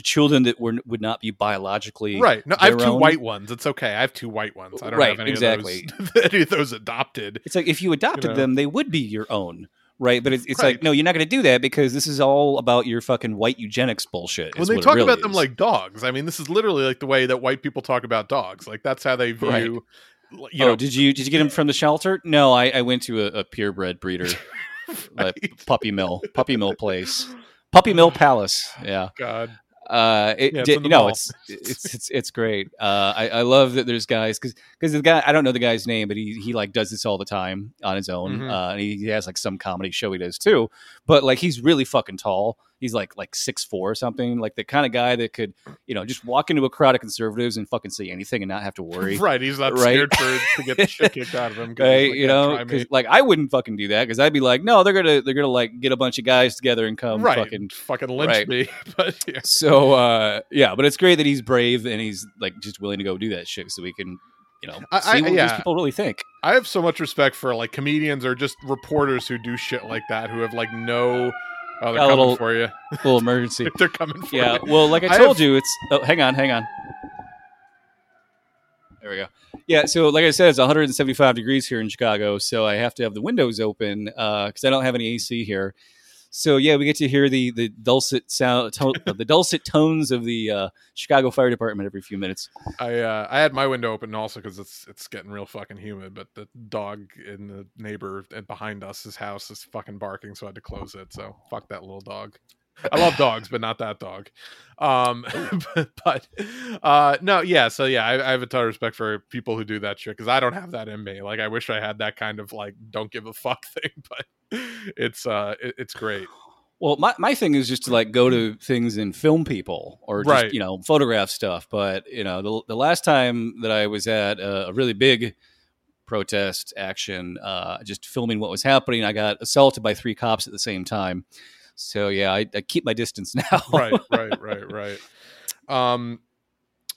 children that were would not be biologically right no i have two own. white ones it's okay i have two white ones i don't Right, have any exactly. of those any of those adopted It's like if you adopted know? them, they would be your own, right? But it's, it's Right. like no, you're not going to do that because this is all about your fucking white eugenics bullshit. when is they talk really about them like dogs i mean this is literally like the way that white people talk about dogs like that's how they view Right. you oh, know did you did you get them from the shelter? No, I, I went to a, a purebred breeder, a right? puppy mill, puppy mill place, puppy mill palace. Yeah, god uh, it Yeah, it's did, in the you know it's it's it's it's great. Uh, I I love that there's guys because because the guy I don't know the guy's name, but he he like does this all the time on his own. Mhm. Uh, and he, he has like some comedy show he does too. But like he's really fucking tall. He's like like six four or something, like the kind of guy that could, you know, just walk into a crowd of conservatives and fucking say anything and not have to worry. Right, he's not Right. scared for to get the shit kicked out of him. Right, like, you know, like I wouldn't fucking do that because I'd be like, no, they're gonna they're gonna like get a bunch of guys together and come right, fucking fucking lynch right. me. But yeah. So uh yeah, but it's great that he's brave and he's like just willing to go do that shit so we can, you know, I- see I- what yeah. these people really think. I have so much respect for like comedians or just reporters who do shit like that, who have like no. Oh, they're a coming little- for you. little emergency. they're coming for Yeah, you. well, like I I told have- you, it's oh, hang on, hang on. There we go. Yeah, so like I said, it's 175 degrees here in Chicago, so I have to have the windows open uh, because I don't have any AC here. So yeah, we get to hear the the dulcet sound, to, the dulcet tones of the uh, Chicago Fire Department every few minutes. I uh, I had my window open also because it's it's getting real fucking humid. But the dog in the neighbor and behind us, his house is fucking barking, so I had to close it. So fuck that little dog. I love dogs, but not that dog. Um, but, but uh, no, yeah. So yeah, I, I have a ton of respect for people who do that shit because I don't have that in me. Like I wish I had that kind of like don't give a fuck thing, but it's uh, it, it's great. Well, my, my thing is just to like go to things and film people or just, Right. you know, photograph stuff. But, you know, the, the last time that I was at a, a really big protest action, uh, just filming what was happening, I got assaulted by three cops at the same time. So, yeah, I, I keep my distance now. right, right, right, right. Um,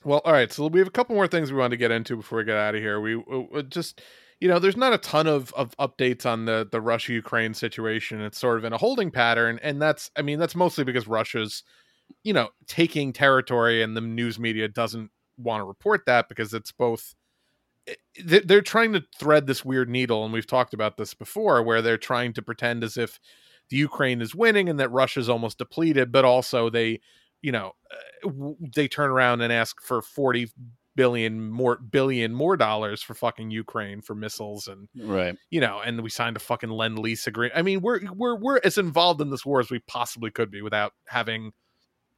well, all right. So we have a couple more things we wanted to get into before we get out of here. We, we just, you know, there's not a ton of of updates on the the Russia Ukraine situation. It's sort of in a holding pattern, and that's, I mean, that's mostly because Russia's, you know, taking territory, and the news media doesn't want to report that because it's both. They're trying to thread this weird needle, and we've talked about this before, where they're trying to pretend as if the Ukraine is winning and that Russia's almost depleted, but also they, you know, uh, they turn around and ask for 40 billion more billion more dollars for fucking Ukraine for missiles and Right. you know, and we signed a fucking lend lease agreement. I mean, we're we're we're as involved in this war as we possibly could be without having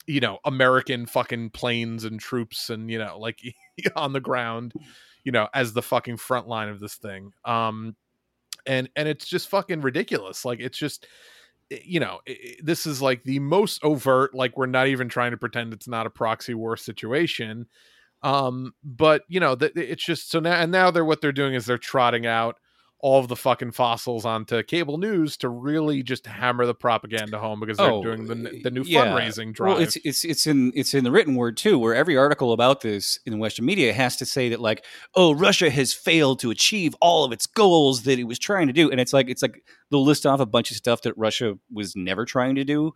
you know, American fucking planes and troops and you know, like on the ground, you know, as the fucking front line of this thing. Um and and it's just fucking ridiculous. Like it's just you know, this is like the most overt like we're not even trying to pretend it's not a proxy war situation um but you know that it's just so now and now they're what they're doing is they're trotting out all of the fucking fossils onto cable news to really just hammer the propaganda home because they're Oh, doing the, the new yeah. fundraising drive. Well, it's it's it's in it's in the written word too, where every article about this in the Western media has to say that like, oh, Russia has failed to achieve all of its goals that it was trying to do, and it's like it's like they'll list off a bunch of stuff that Russia was never trying to do,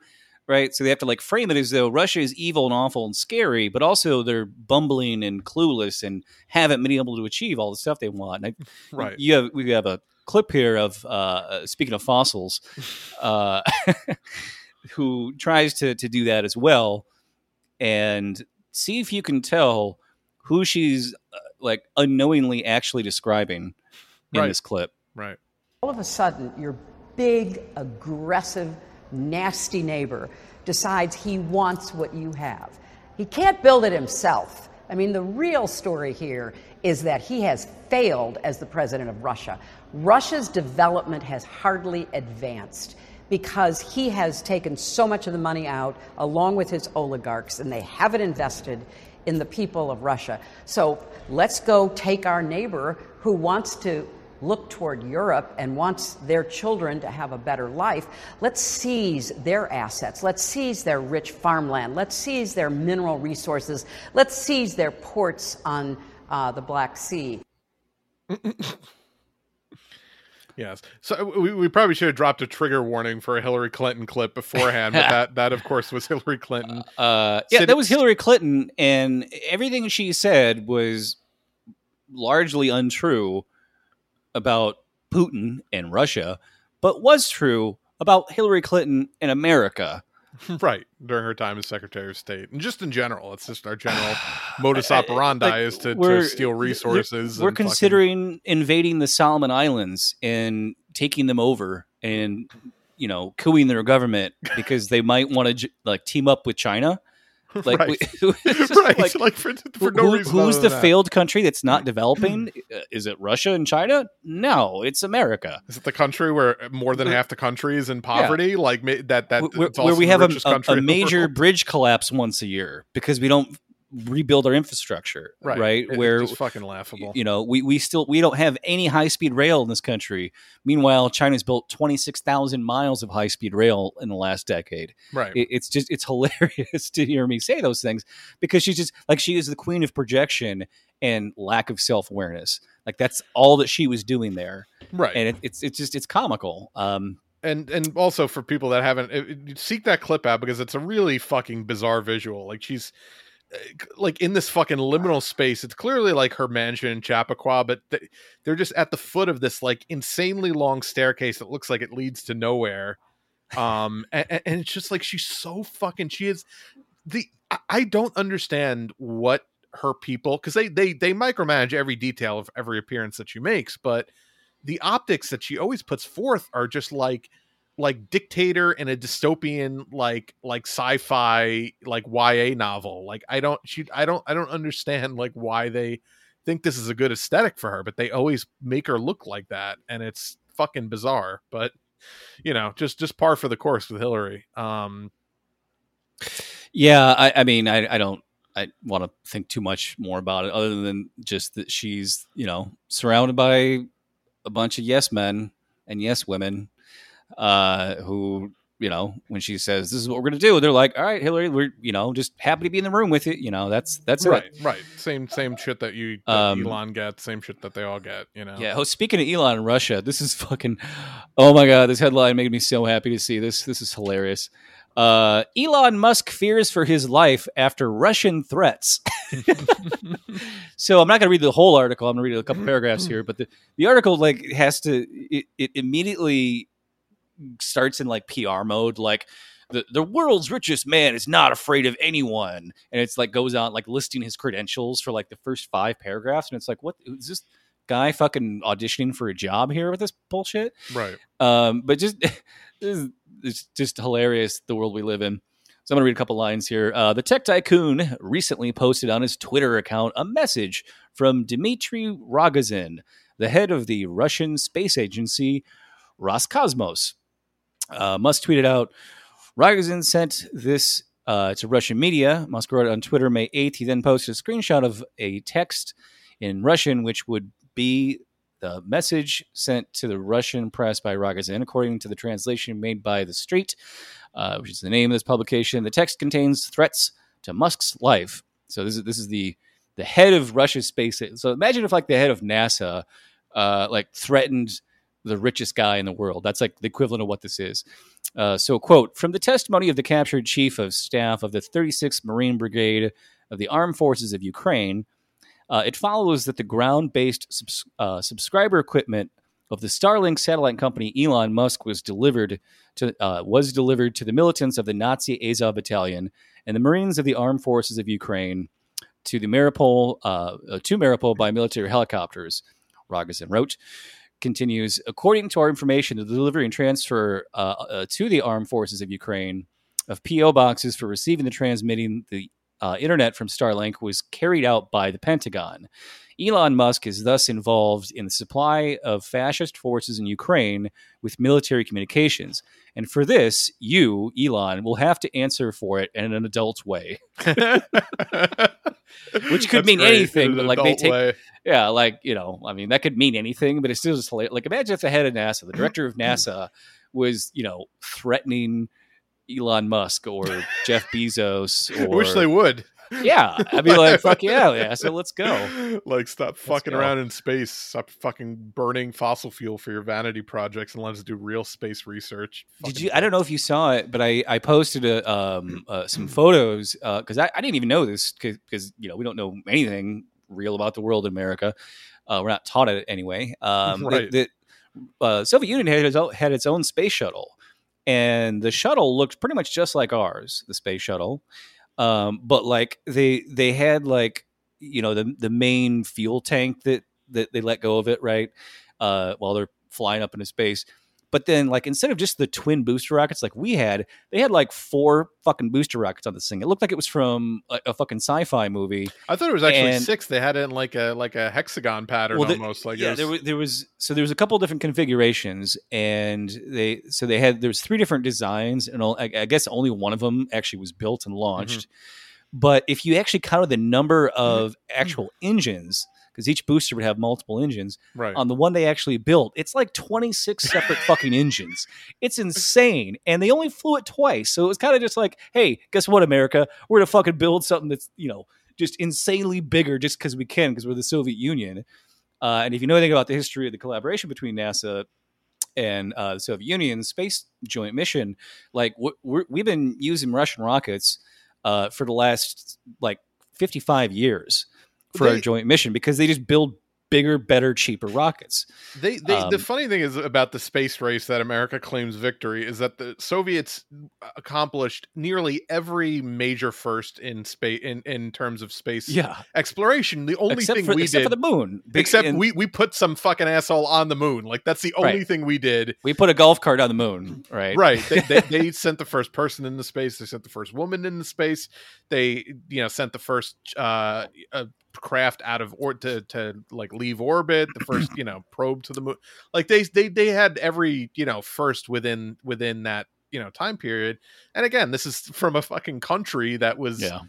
right? So they have to like frame it as though Russia is evil and awful and scary, but also they're bumbling and clueless and haven't been able to achieve all the stuff they want. And I, right you have we have a clip here of uh, speaking of fossils, uh, who tries to to do that as well, and see if you can tell who she's uh, like unknowingly actually describing in Right. this clip. right All of a sudden, your big, aggressive, nasty neighbor decides he wants what you have. He can't build it himself. I mean, the real story here is that he has failed as the president of Russia. Russia's development has hardly advanced because he has taken so much of the money out along with his oligarchs and they haven't invested in the people of Russia. So let's go take our neighbor who wants to look toward Europe and wants their children to have a better life, let's seize their assets. Let's seize their rich farmland. Let's seize their mineral resources. Let's seize their ports on uh, the Black Sea. yes so we, we probably should have dropped a trigger warning for a hillary clinton clip beforehand but that that of course was hillary clinton Uh, yeah, that was Hillary Clinton, and everything she said was largely untrue about Putin and Russia, but was true about Hillary Clinton and America. right during her time as secretary of state and just in general it's just our general modus operandi like, is to, to steal resources We're and fucking- considering invading the Solomon Islands and taking them over and you know cooing their government because they might want to like team up with China. Like, Right. we- right. like, Like, for, for no who- reason. who's the that. failed country that's not developing? Uh, Is it Russia and China? No, it's America. Is it the country where more than half the country is in poverty? Like that that where, where we have a, a- a major bridge collapse once a year because we don't rebuild our infrastructure, right, right? It- it's where just fucking laughable. you know we, we still we don't have any high speed rail in this country. Meanwhile, China's built twenty six thousand miles of high speed rail in the last decade. right. It, it's just it's hilarious to hear me say those things because she's just like she is the queen of projection and lack of self awareness. Like that's all that she was doing there, right. and it, it's it's just it's comical. Um, and and also for people that haven't it- it- seek that clip out because it's a really fucking bizarre visual like she's like in this fucking liminal space it's clearly like her mansion in chappaqua but th- they're just at the foot of this like insanely long staircase that looks like it leads to nowhere. Um and, and it's just like she's so fucking she is the i don't understand what her people because they they they micromanage every detail of every appearance that she makes but the optics that she always puts forth are just like like dictator in a dystopian like like sci-fi like YA novel. Like I don't she I don't I don't understand like why they think this is a good aesthetic for her, but they always make her look like that and it's fucking bizarre. But you know, just just par for the course with Hillary. Um Yeah, I, I mean, I, I don't, I want to think too much more about it, other than just that she's, you know, surrounded by a bunch of yes men and yes women, uh, who, you know, when she says this is what we're gonna do, they're like, all right, Hillary, we're, you know, just happy to be in the room with you. You know, that's that's right, it. right. Same same shit that you that Um, Elon gets, same shit that they all get, you know. Yeah. Oh, speaking of Elon and Russia, this is fucking. Oh my god, this headline made me so happy to see this. This is hilarious. Uh, Elon Musk fears for his life after Russian threats. so I'm not going to read the whole article. I'm going to read a couple paragraphs here, but the, the article like has to it, it immediately starts in like PR mode, like the, the world's richest man is not afraid of anyone, and it's like goes on like listing his credentials for like the first five paragraphs, and it's like, what is this guy fucking auditioning for a job here with this bullshit? Right. Um, but just this is, it's just hilarious the world we live in. So I'm gonna read a couple lines here. Uh, the tech tycoon recently posted on his Twitter account a message from Dmitry Rogozin, the head of the Russian space agency Roscosmos. Uh, Musk tweeted out, Rogozin sent this uh, to Russian media. Musk wrote on Twitter May 8th. He then posted a screenshot of a text in Russian, which would be the message sent to the Russian press by Rogozin, according to the translation made by The Street, uh, which is the name of this publication. The text contains threats to Musk's life. So this is this is the the head of Russia's space. So imagine if like the head of NASA, uh, like threatened the richest guy in the world. That's like the equivalent of what this is. Uh, so, quote from the testimony of the captured chief of staff of the 36th Marine Brigade of the Armed Forces of Ukraine, uh, it follows that the ground-based subs- uh, subscriber equipment of the Starlink satellite company Elon Musk was delivered to uh, was delivered to the militants of the Nazi Azov Battalion and the Marines of the Armed Forces of Ukraine to the Mariupol uh, uh, to Mariupol by military helicopters. Rogozin wrote continues according to our information the delivery and transfer uh, uh, to the armed forces of ukraine of po boxes for receiving and transmitting the uh, internet from starlink was carried out by the pentagon elon musk is thus involved in the supply of fascist forces in ukraine with military communications and for this you elon will have to answer for it in an adult way Which could That's mean great, anything, in but, like, they take- way. Yeah, like you know, I mean, that could mean anything, but it's still just hilarious. Like, imagine if the head of NASA, the director of NASA, was you know threatening Elon Musk or Jeff Bezos. Or I wish they would. Yeah, I'd be like, fuck yeah, yeah. So let's go. like, stop fucking go. around in space. Stop fucking burning fossil fuel for your vanity projects and let us do real space research. Did you? I don't know if you saw it, but I I posted a, um uh, some photos because I, I didn't even know this because you know we don't know anything real about the world in America. Uh, we're not taught it anyway. Um, Right. The, the uh, Soviet Union had its, own, had its own space shuttle, and the shuttle looked pretty much just like ours, the space shuttle. Um, but like they they had like you know the the main fuel tank that that they let go of it right uh, while they're flying up into space. But then, like, instead of just the twin booster rockets like we had, they had like four fucking booster rockets on this thing. It looked like it was from a, a fucking sci-fi movie. I thought it was actually And- six. They had it in like a like a hexagon pattern the- almost. Like yeah, was- there was there was so there was a couple different configurations, and they so they had there was three different designs, and all- I, I guess only one of them actually was built and launched. Mm-hmm. But if you actually counted the number of actual engines, because each booster would have multiple engines, right. on the one they actually built, it's like 26 separate fucking engines. It's insane. And they only flew it twice. So it was kind of just like, hey, guess what, America? We're going to fucking build something that's, you know, just insanely bigger just because we can, because we're the Soviet Union. Uh, and if you know anything about the history of the collaboration between NASA and uh, the Soviet Union space joint mission, like we're, we've been using Russian rockets uh, for the last like 55 years for our joint mission because they just build bigger, better, cheaper rockets. They, they the Um, funny thing is about the space race that America claims victory is that the Soviets accomplished nearly every major first in space in, in terms of space Yeah, exploration. The only except thing for we except did, for the moon. Big- except and we we put some fucking asshole on the moon. Like that's the only Right. thing we did. we put a golf cart on the moon, right? Right. They, they, they sent the first person into space. They sent the first woman into space. They, you know, sent the first uh, uh, craft out of or to to like leave orbit. The first, you know, probe to the moon. Like they they they had every you know first within within that you know time period. And again, this is from a fucking country that was Yeah.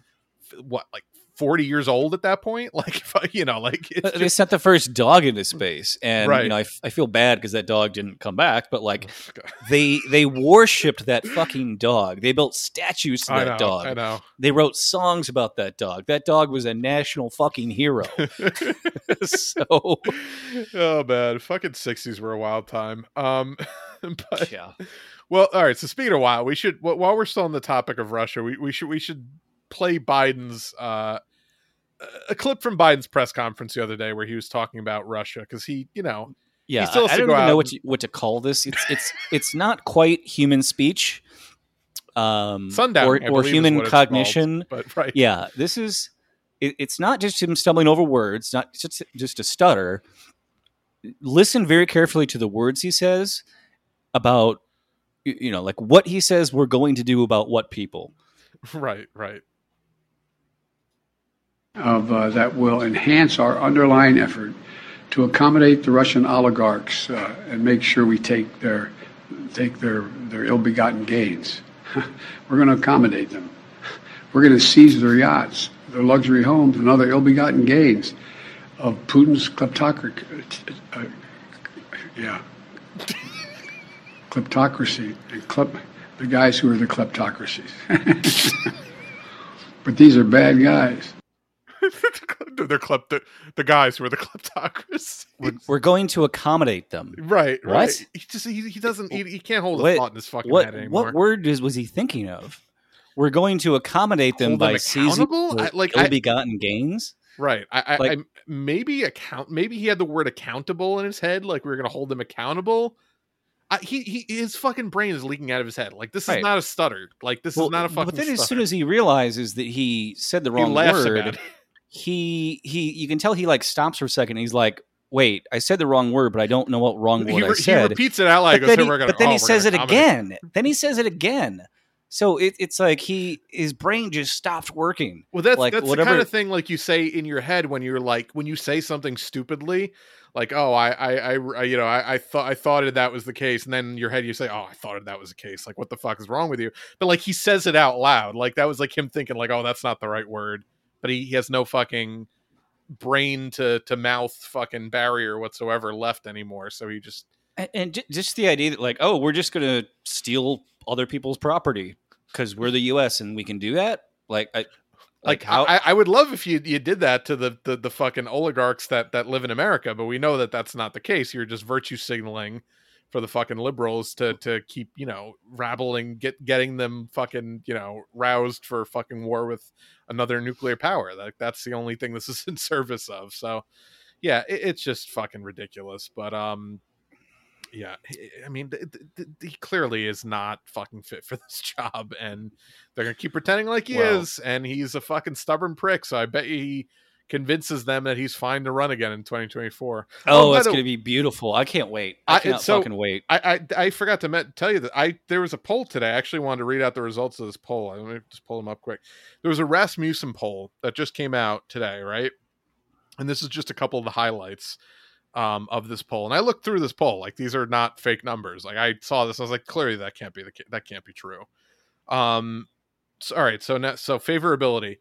what like. 40 years old at that point like you know like it's They just, sent the first dog into space, and Right. you know I, f- I feel bad because that dog didn't come back. But like God. they they worshipped that fucking dog. They built statues to I that know, dog. I know. They wrote songs about that dog. That dog was a national fucking hero. so oh man, fucking sixties were a wild time. Um, but yeah, well, all right. So speaking of wild, we should while we're still on the topic of Russia, we, we should we should play Biden's uh a clip from Biden's press conference the other day where he was talking about Russia because he, you know, yeah. I, I don't even know what to, what to call this. It's it's it's not quite human speech, um, sundown or, or human it's called. cognition. But right, yeah this is it, it's not just him stumbling over words not just just a stutter listen very carefully to the words he says about you know like what he says we're going to do about what people right, right. Of uh, that will enhance our underlying effort to accommodate the Russian oligarchs uh, and make sure we take their take their their ill-begotten gains. We're going to accommodate them. We're going to seize their yachts, their luxury homes, and other ill-begotten gains of Putin's kleptocracy. Uh, yeah, kleptocracy and klep, the guys who are the kleptocracies. but these are bad guys. They're klep- the, the guys who are the kleptocracy. we're, we're going to accommodate them Right, What? right. He just he, he doesn't he, he can't hold a What- thought in his fucking what head anymore. what word is, was he thinking of we're going to accommodate them Hold by them seizing I- like, I- ill-begotten gains Right. I, I, Like- I maybe account. Maybe he had the word accountable in his head. Like we are gonna hold them accountable. I, he, he his fucking brain is leaking out of his head. Like this is Right. not a stutter. Like this is not a fucking. but then as soon as he realizes that he said the wrong laughs word. He he you can tell he like stops for a second. He's like, "Wait, I said the wrong word, but I don't know what wrong word He, I re- he repeats it out loud. He but then, "Hey, he, gonna- but then oh, he says it gonna again. Then he says it again. So it, it's like he his brain just stopped working. Well, that's like that's whatever. the kind of thing like you say in your head when you're like when you say something stupidly, like oh I I, I you know I, I thought I thought it that was the case, and then in your head you say oh I thought it that was the case. Like what the fuck is wrong with you? But like he says it out loud, like that was like him thinking like oh that's not the right word, but he, he has no fucking brain to to mouth fucking barrier whatsoever left anymore. So he just and, and ju- just the idea that like, oh, we're just gonna steal other people's property because we're the U.S. and we can do that. Like, I, like, like how I, I would love if you you did that to the, the the fucking oligarchs that that live in America, but we know that that's not the case. You're just virtue signaling for the fucking liberals to to keep you know rabbling, get getting them fucking you know roused for fucking war with another nuclear power. Like that's the only thing this is in service of. So yeah, it, it's just fucking ridiculous. But um. Yeah, I mean, th- th- th- he clearly is not fucking fit for this job, and they're gonna keep pretending like he Well- is, and he's a fucking stubborn prick. So I bet he convinces them that he's fine to run again in 2024. Oh, it's going to be beautiful. I can't wait. I, I- cannot so- fucking wait. I, I I forgot to met, tell you that I there was a poll today. I actually wanted to read out the results of this poll. Let me just pull them up quick. There was a Rasmussen poll that just came out today, right? And this is just a couple of the highlights um, of this poll. And I looked through this poll; like these are not fake numbers. Like I saw this, I was like, clearly that can't be the that can't be true. Um, so, all right, so now so favorability,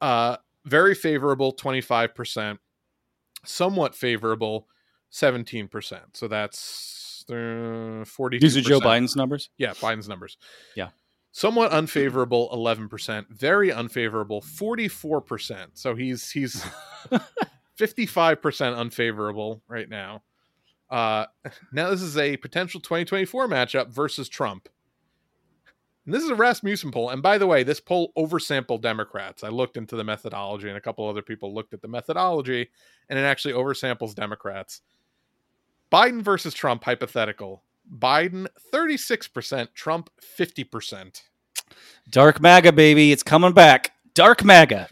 uh, very favorable, twenty five percent, somewhat favorable, seventeen percent. So that's uh, forty. These are Joe Biden's numbers. Yeah, Biden's numbers. Yeah. Somewhat unfavorable, eleven percent. Very unfavorable, forty-four percent. So he's he's fifty-five percent unfavorable right now. Uh, now this is a potential 2024 matchup versus Trump. And this is a Rasmussen poll. And by the way, this poll oversampled Democrats. I looked into the methodology, and a couple other people looked at the methodology, and it actually oversamples Democrats. Biden versus Trump hypothetical. Biden 36%, Trump 50%. Dark MAGA, baby. It's coming back. Dark MAGA.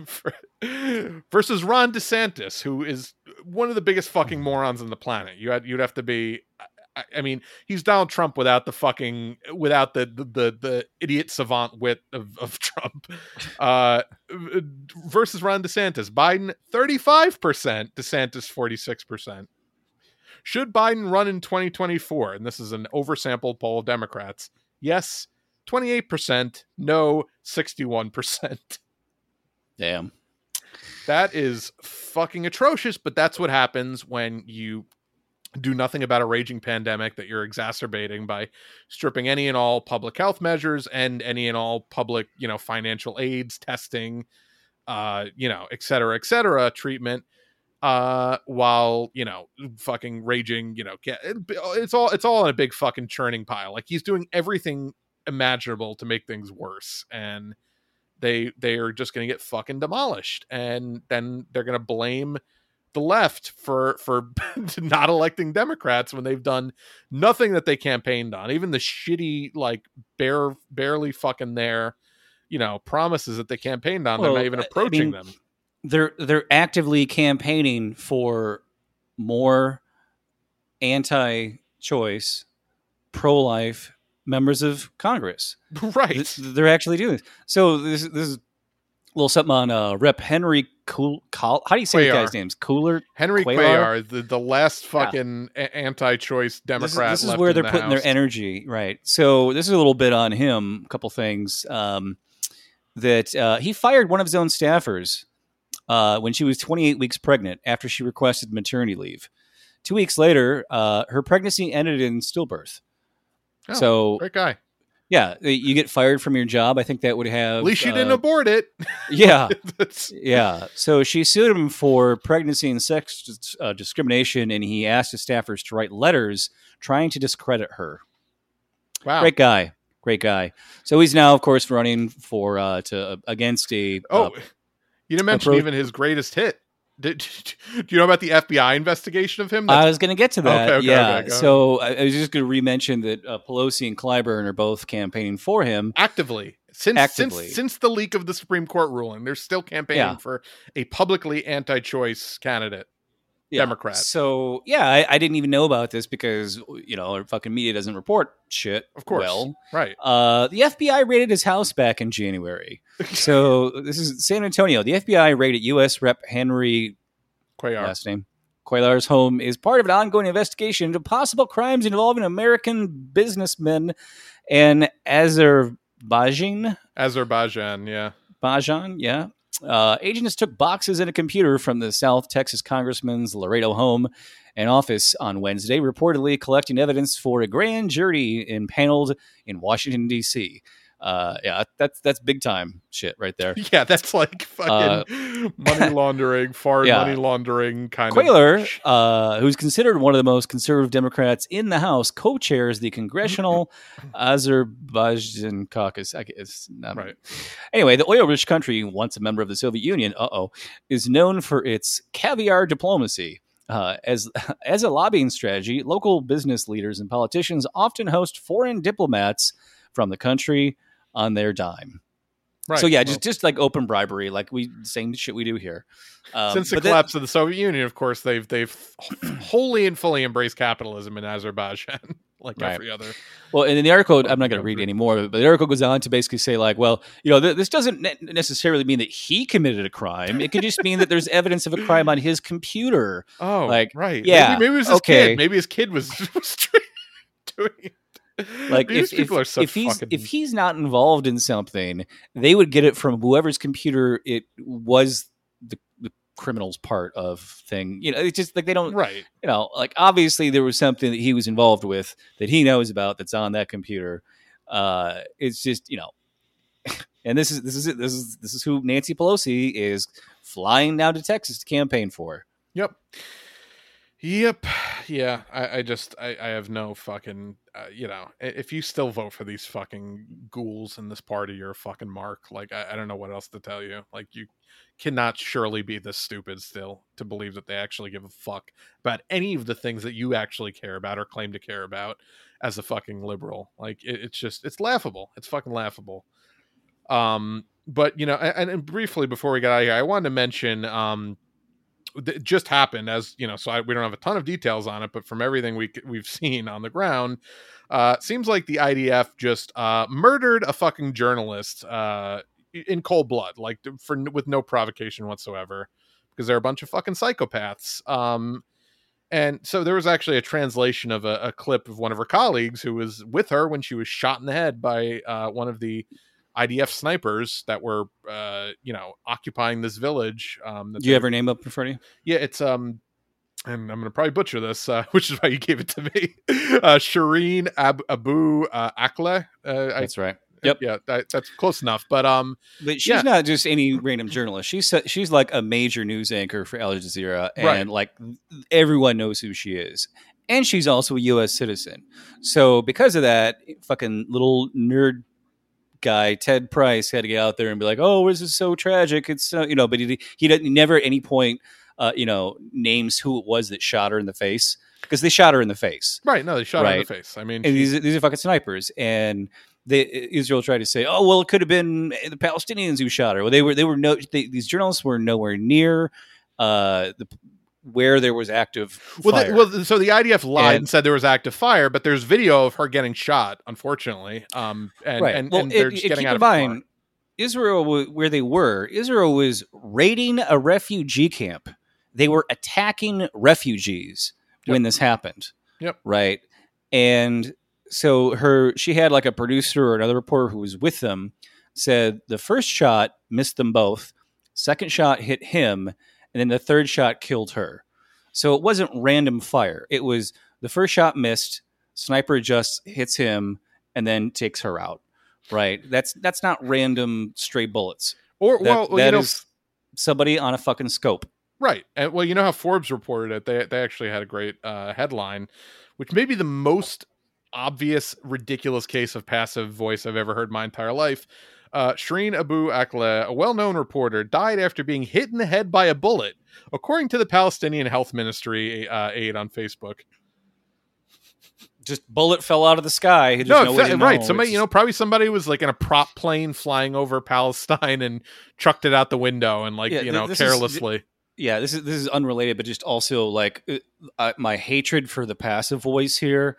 versus Ron DeSantis, who is one of the biggest fucking morons on the planet. You had you'd have to be I, I mean, he's Donald Trump without the fucking without the the the, the idiot savant wit of, of Trump. Uh versus Ron DeSantis. Biden 35%, DeSantis 46%. Should Biden run in 2024? And this is an oversampled poll of Democrats. Yes, 28%. No, 61%. Damn. That is fucking atrocious, but that's what happens when you do nothing about a raging pandemic that you're exacerbating by stripping any and all public health measures and any and all public, you know, financial aids, testing, uh, you know, et cetera, et cetera, treatment uh while you know fucking raging you know it's all it's all in a big fucking churning pile. Like he's doing everything imaginable to make things worse and they they are just to get fucking demolished and then they're to blame the left for for not electing democrats when they've done nothing that they campaigned on even the shitty like bare barely fucking there you know promises that they campaigned on Well, they're not even I- I approaching mean, them They're they're actively campaigning for more anti-choice, pro-life members of Congress. right They're actually doing this. So this this is little something on uh, Rep. Henry Cool. Col- How do you say the Cuellar. guy's names? Cooler. Henry Cuellar? Cuellar, the, the last fucking a- anti-choice This is, Democrat. this is where they're the putting House. their energy, right? So this is a little bit on him. A couple things um, that uh, he fired one of his own staffers uh, when she was 28 weeks pregnant after she requested maternity leave. Two weeks later, uh, her pregnancy ended in stillbirth. Oh, so great guy. Yeah, you get fired from your job. I think that would have At least you didn't uh, abort it. yeah, yeah. So she sued him for pregnancy and sex uh, discrimination, and he asked his staffers to write letters trying to discredit her. wow. Great guy, great guy. So he's now, of course, running for uh, to against a. Oh, uh, you didn't mention approach- even his greatest hit. Did, do you know about the FBI investigation of him? I was going to get to that. Okay, okay, yeah. okay, so I, I was just going to re-mention that uh, Pelosi and Clyburn are both campaigning for him. actively since Actively. since since the leak of the Supreme Court ruling, they're still campaigning Yeah. for a publicly anti-choice candidate. Yeah. Democrat. So yeah, I, I didn't even know about this because you know our fucking media doesn't report shit. Of course, Well, right? Uh, the FBI raided his house back in January. so this is San Antonio. The FBI raided U.S. Rep. Henry Cuellar. last name Cuellar's home is part of an ongoing investigation into possible crimes involving American businessmen and Azerbaijan. Azerbaijan, yeah. Bajan, yeah. Uh, agents took boxes and a computer from the South Texas congressman's Laredo home and office on Wednesday, reportedly collecting evidence for a grand jury impaneled in Washington, D.C. Uh, yeah, that's that's big time shit right there. Yeah, that's like fucking money laundering, foreign Uh, yeah. money laundering kind Cuellar, of. uh, who's considered one of the most conservative Democrats in the House, co-chairs the Congressional Azerbaijan Caucus. I guess not Right. Anyway, the oil-rich country, once a member of the Soviet Union, uh-oh, is known for its caviar diplomacy. Uh, as as a lobbying strategy, local business leaders and politicians often host foreign diplomats from the country on their dime. Right. So yeah, just just like open bribery, like we same shit we do here. Um, since the but then- collapse of the Soviet Union, of course, they've they've wholly and fully embraced capitalism in Azerbaijan, like Right. every other. Well, and in the article, I'm not going to read any more, of it, but the article goes on to basically say, like, well, you know, th- this doesn't ne- necessarily mean that he committed a crime. It could just mean that there's evidence of a crime on his computer. Oh, Like, right. yeah, maybe, maybe it was his okay. kid. Maybe his kid was, was doing it. Like, These if, people if, are so if he's fucking. if he's not involved in something, they would get it from whoever's computer it was the, the criminal's part of thing. You know, it's just like they don't right. you know, like obviously there was something that he was involved with that he knows about that's on that computer. Uh, it's just you know, and this is this is it. This is this is who Nancy Pelosi is flying down to Texas to campaign for. Yep. Yep. Yeah. I, I just I, I have no fucking uh, you know if you still vote for these fucking ghouls in this party, you're a fucking mark. Like I, I don't know what else to tell you. Like you cannot surely be this stupid still to believe that they actually give a fuck about any of the things that you actually care about or claim to care about as a fucking liberal. Like it, it's just it's laughable. It's fucking laughable. Um, but you know, and, and briefly before we get out of here, I wanted to mention um just happened as you know so I, we don't have a ton of details on it but from everything we we've seen on the ground uh seems like the idf just uh murdered a fucking journalist uh in cold blood like for with no provocation whatsoever because they're a bunch of fucking psychopaths um and so there was actually a translation of a, a clip of one of her colleagues who was with her when she was shot in the head by uh, one of the IDF snipers that were, uh, you know, occupying this village. Um, that Do you have her name up in front of you? yeah, it's um, and I'm gonna probably butcher this, uh, which is why you gave it to me. Uh, Shireen Ab- Abu uh, Akleh. Uh, I, That's right. Yep. yeah, that, that's close enough. But um, But she's Yeah. not just any random journalist. She's she's like a major news anchor for Al Jazeera, and Right. like everyone knows who she is. And she's also a U.S. citizen. So because of that, fucking little nerd guy Ned Price had to get out there and be like, "Oh, this is so tragic." It's so, you know, but he he, never at any point, uh, you know, names who it was that shot her in the face because they shot her in the face. right, no, they shot her in the face. I mean, she- these these are fucking snipers, and they Israel tried to say, "Oh, well, it could have been the Palestinians who shot her." Well, they were they were no they, these journalists were nowhere near uh, the where there was active well, fire. they, well, so the IDF lied and, And- said there was active fire, but there's video of her getting shot. Unfortunately, um, and right. and, well, and it- they're just it- getting out in of mind, Israel, where they were, Israel was raiding a refugee camp. They were attacking refugees when this happened. Yep. Right. And so her, she had like a producer or another reporter who was with them said the first shot missed them both, second shot hit him, and then the third shot killed her. So it wasn't random fire. It was the first shot missed, sniper just hits him, and then takes her out. Right. That's that's not random stray bullets. Or That, well, that you know, somebody on a fucking scope. Right. And well, you know how Forbes reported it. They they actually had a great uh, headline, which may be the most obvious, ridiculous case of passive voice I've ever heard in my entire life. Uh, Shireen Abu Akleh, a well-known reporter, died after being hit in the head by a bullet, according to the Palestinian Health Ministry uh, aide on Facebook. Just bullet fell out of the sky. There's no, right. Somebody, It's you know, probably somebody was like in a prop plane flying over Palestine and chucked it out the window and like Yeah, you know this is- carelessly. yeah this is this is unrelated but just also like uh, uh, my hatred for the passive voice here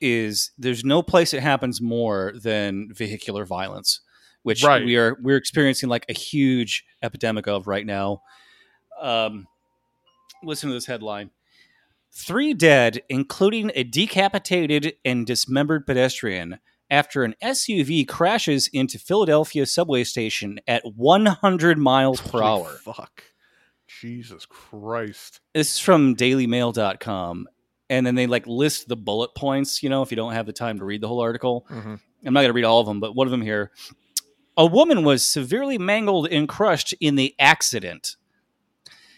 is there's no place it happens more than vehicular violence which Right. we are we're experiencing like a huge epidemic of right now um listen to this headline three dead including a decapitated and dismembered pedestrian after an SUV crashes into Philadelphia subway station at 100 miles per Holy hour. Fuck. Jesus Christ. this is from dailymail.com and then they like list the bullet points you know if you don't have the time to read the whole article Mhm. i'm not going to read all of them but one of them here a woman was severely mangled and crushed in the accident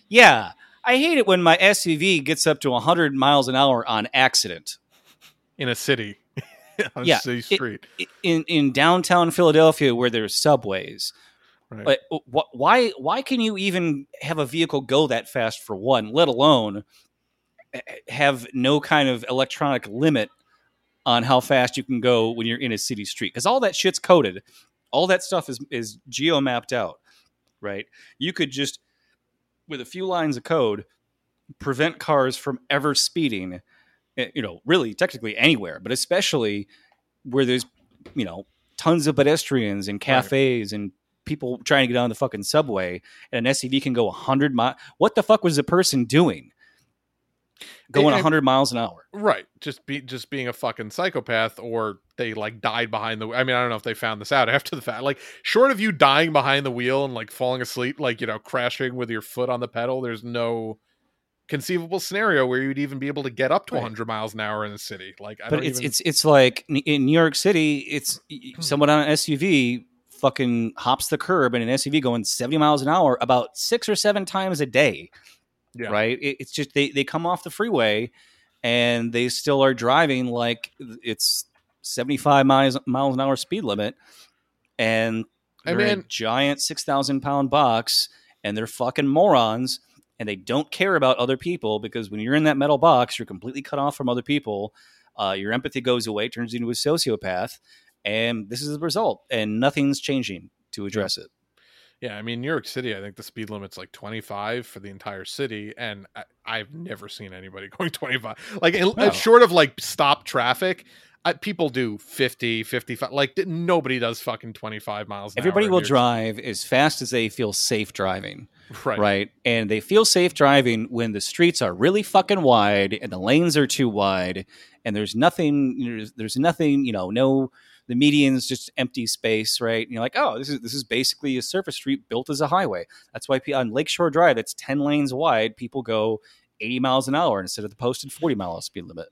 yeah i hate it when my suv gets up to 100 miles an hour on accident in a city on Yeah, a city it- street. in in downtown philadelphia where there's subways Right. Wh- why why can you even have a vehicle go that fast for one, let alone eh, have no kind of electronic limit on how fast you can go when you're in a city street? Because all that shit's coded. All that stuff is is geo mapped out, right? You could just with a few lines of code prevent cars from ever speeding eh, you know really technically anywhere but especially where there's you know tons of pedestrians and cafes and people trying to get on the fucking subway and an SUV can go 100 miles what the fuck was the person doing going I- 100 miles an hour Right. Just be just being a fucking psychopath or they like died behind the I mean, I don't know if they found this out after the fact. Like short of you dying behind the wheel and like falling asleep, like, you know, crashing with your foot on the pedal, there's no conceivable scenario where you'd even be able to get up to Right. 100 miles an hour in the city. Like I but don't it's even it's it's like in New York City, it's hmm. someone on an SUV fucking hops the curb in an SUV going 70 miles an hour about six or seven times a day. Yeah. Right? It, it's just they they come off the freeway and they still are driving like it's 75 miles miles an hour speed limit and they're in a giant 6,000 pound box and they're fucking morons and they don't care about other people because when you're in that metal box, you're completely cut off from other people. Uh, your empathy goes away, turns you into a sociopath, and this is the result. And nothing's changing to address it. Yeah, I mean New York City, I think the speed limit's like 25 for the entire city and I, I've never seen anybody going 25. Like No. short of like stop traffic, I, people do 50, 55. Like nobody does fucking 25 miles an Everybody will drive as fast as they feel safe driving. Right. right? And they feel safe driving when the streets are really fucking wide and the lanes are too wide, and there's nothing, there's, there's nothing, you know, no, the median's just empty space, right? And you're like, oh, this is this is basically a surface street built as a highway. That's why on Lakeshore Drive, that's ten lanes wide. People go 80 miles an hour instead of the posted 40 mile speed limit.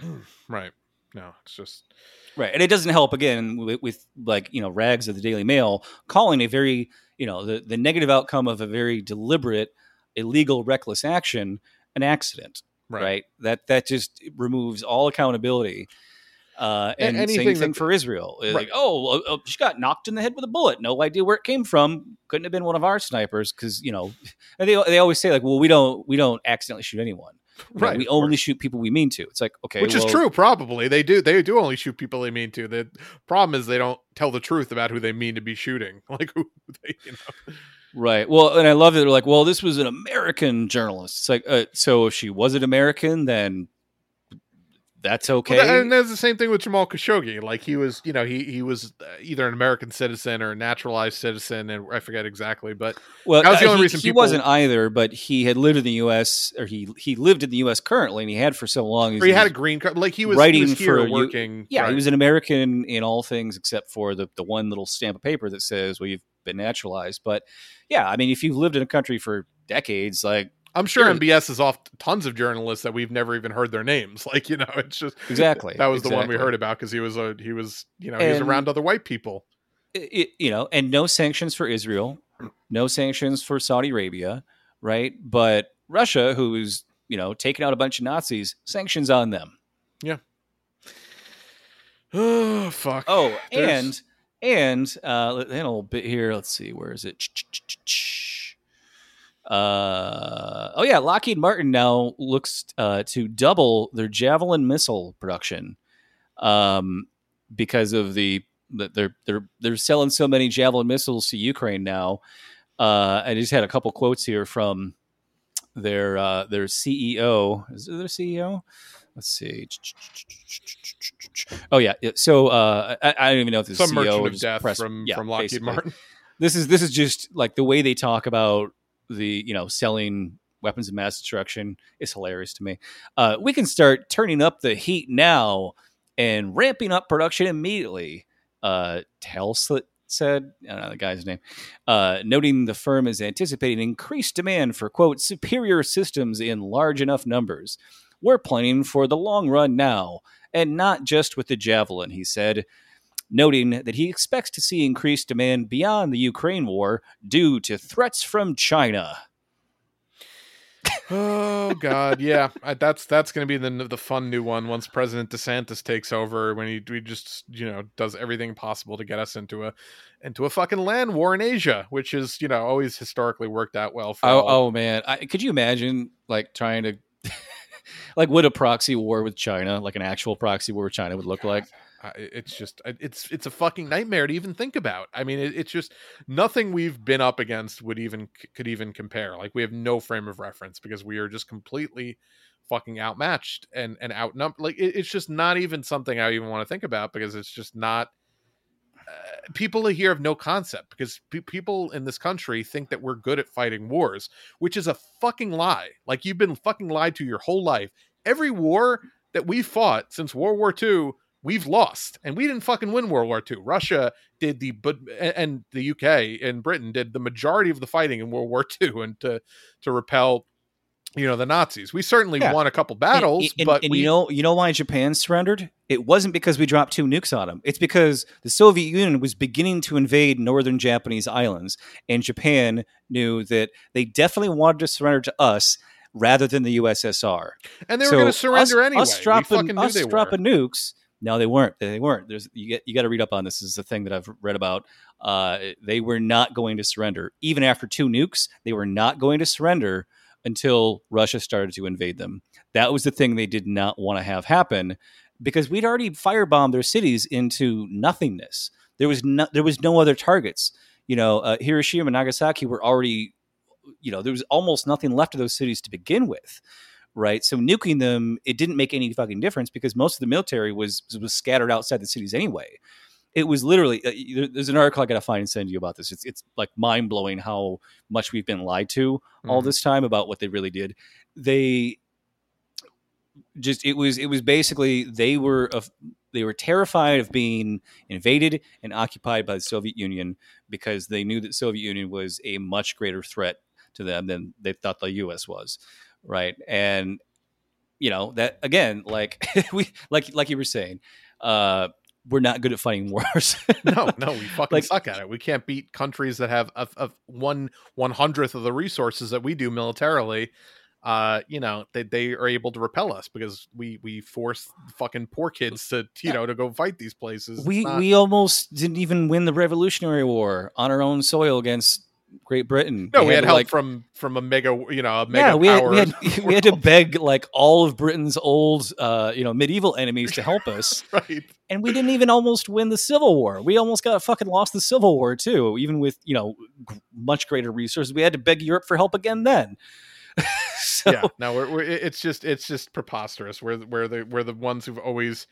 Right. No, it's just Right, and it doesn't help again with, with like you know rags of the Daily Mail calling a very you know the the negative outcome of a very deliberate, illegal, reckless action an accident. right. Right, that that just removes all accountability. Uh, and anything same thing that- for Israel. Right. Like, oh, uh, uh, she got knocked in the head with a bullet. No idea where it came from. Couldn't have been one of our snipers because you know and they they always say like, well, we don't we don't accidentally shoot anyone. You know, Right, we only shoot people we mean to. It's like okay, Which is true, probably. They do they do only shoot people they mean to. The problem is they don't tell the truth about who they mean to be shooting. Like who they you know Right. Well, and I love that they're like, well, this was an American journalist. It's like, uh, so if she was an American, then that's okay. Well, that- and that's the same thing with Jamal Khashoggi. Like he was, you know, he he was uh, either an American citizen or a naturalized citizen, and I forget exactly, but well, that was the uh, only he, reason he people- wasn't either, but he had lived in the U.S. or he he lived in the U.S. currently, and he had for so long. he had a green card. Like he was writing he was for you- working. Yeah, right. he was an American in all things except for the the one little stamp of paper that says, "Well, you've been naturalized." But yeah, I mean, if you've lived in a country for decades, like I'm sure. MBS is off tons of journalists that we've never even heard their names. Like you know, it's just Exactly, that was the one we heard about because he was a he was you know he was around other white people. it, you know, and no sanctions for Israel, no sanctions for Saudi Arabia, right? But Russia, who is you know taking out a bunch of Nazis, sanctions on them. Yeah. Oh fuck. Oh, There's- and and uh, little bit here. Let's see, where is it? Uh, oh yeah, Lockheed Martin now looks uh, to double their Javelin missile production, um, because of the that they're they're they're selling so many Javelin missiles to Ukraine now. Uh, I just had a couple quotes here from their uh, their CEO. Is it their CEO? Let's see. Oh yeah. yeah. So uh, I, I don't even know if the you know selling weapons of mass destruction is hilarious to me. Uh, we can start turning up the heat now and ramping up production immediately. Uh, Taiclet said, I don't know the guy's name, uh, noting the firm is anticipating increased demand for quote superior systems in large enough numbers. We're planning for the long run now, and not just with the Javelin, he said noting that he expects to see increased demand beyond the Ukraine war due to threats from China. Oh God, yeah, I, that's that's going to be the the fun new one once President DeSantis takes over when he, he just you know does everything possible to get us into a into a fucking land war in Asia, which is you know always historically worked out well. For Oh, all- oh man, I, could you imagine like trying to like what a proxy war with China, like an actual proxy war with China would look like? It's just it's it's a fucking nightmare to even think about. I mean, it, it's just nothing we've been up against would even could even compare. Like we have no frame of reference because we are just completely fucking outmatched and and outnumbered. Like it, it's just not even something I even want to think about because it's just not. Uh, people here have no concept because pe- people in this country think that we're good at fighting wars, which is a fucking lie. Like you've been fucking lied to your whole life. Every war that we fought since World War II, we've lost, and we didn't fucking win World War II. Russia did the but and the UK and Britain did the majority of the fighting in World War II, and to to repel, you know, the Nazis. We certainly Yeah. won a couple battles, And- and- but and we you know you know why Japan surrendered? It wasn't because we dropped two nukes on them. It's because the Soviet Union was beginning to invade northern Japanese islands, and Japan knew that they definitely wanted to surrender to us rather than the USSR. and they were going to surrender us, anyway. Us we dropping, us they were. dropping nukes. No, they weren't. They weren't. There's you get you got to read up on this. This is the thing that I've read about. Uh, they were not going to surrender, even after two nukes. They were not going to surrender until Russia started to invade them. That was the thing they did not want to have happen because we'd already firebombed their cities into nothingness. There was no, there was no other targets. You know, uh, Hiroshima and Nagasaki were already, you know, there was almost nothing left of those cities to begin with, right? So nuking them, it didn't make any fucking difference because most of the military was was scattered outside the cities anyway. It was literally uh, there's an article I got to find and send you about this. It's it's like mind blowing how much we've been lied to all Mhm. this time about what they really did. They just it was it was basically they were of they were terrified of being invaded and occupied by the Soviet Union because they knew that Soviet Union was a much greater threat to them than they thought the U.S. was, right? And you know that again, like we like like you were saying, uh, we're not good at fighting wars. no, no, we fucking Like- suck at it. We can't beat countries that have a, a one one hundredth of the resources that we do militarily. Uh, you know, they they are able to repel us because we we force fucking poor kids to you know to go fight these places. It's we not- we almost didn't even win the Revolutionary War on our own soil against Great Britain. no, we had to, help like, from from a mega you know a mega yeah, we had, we had we had to beg like all of Britain's old uh, you know medieval enemies to help us, right. and we didn't even almost win the Civil War. We almost got fucking lost the Civil War too, even with you know g- much greater resources. We had to beg Europe for help again then. so, yeah no we're, we're it's just it's just preposterous we're we're the we're the ones who've always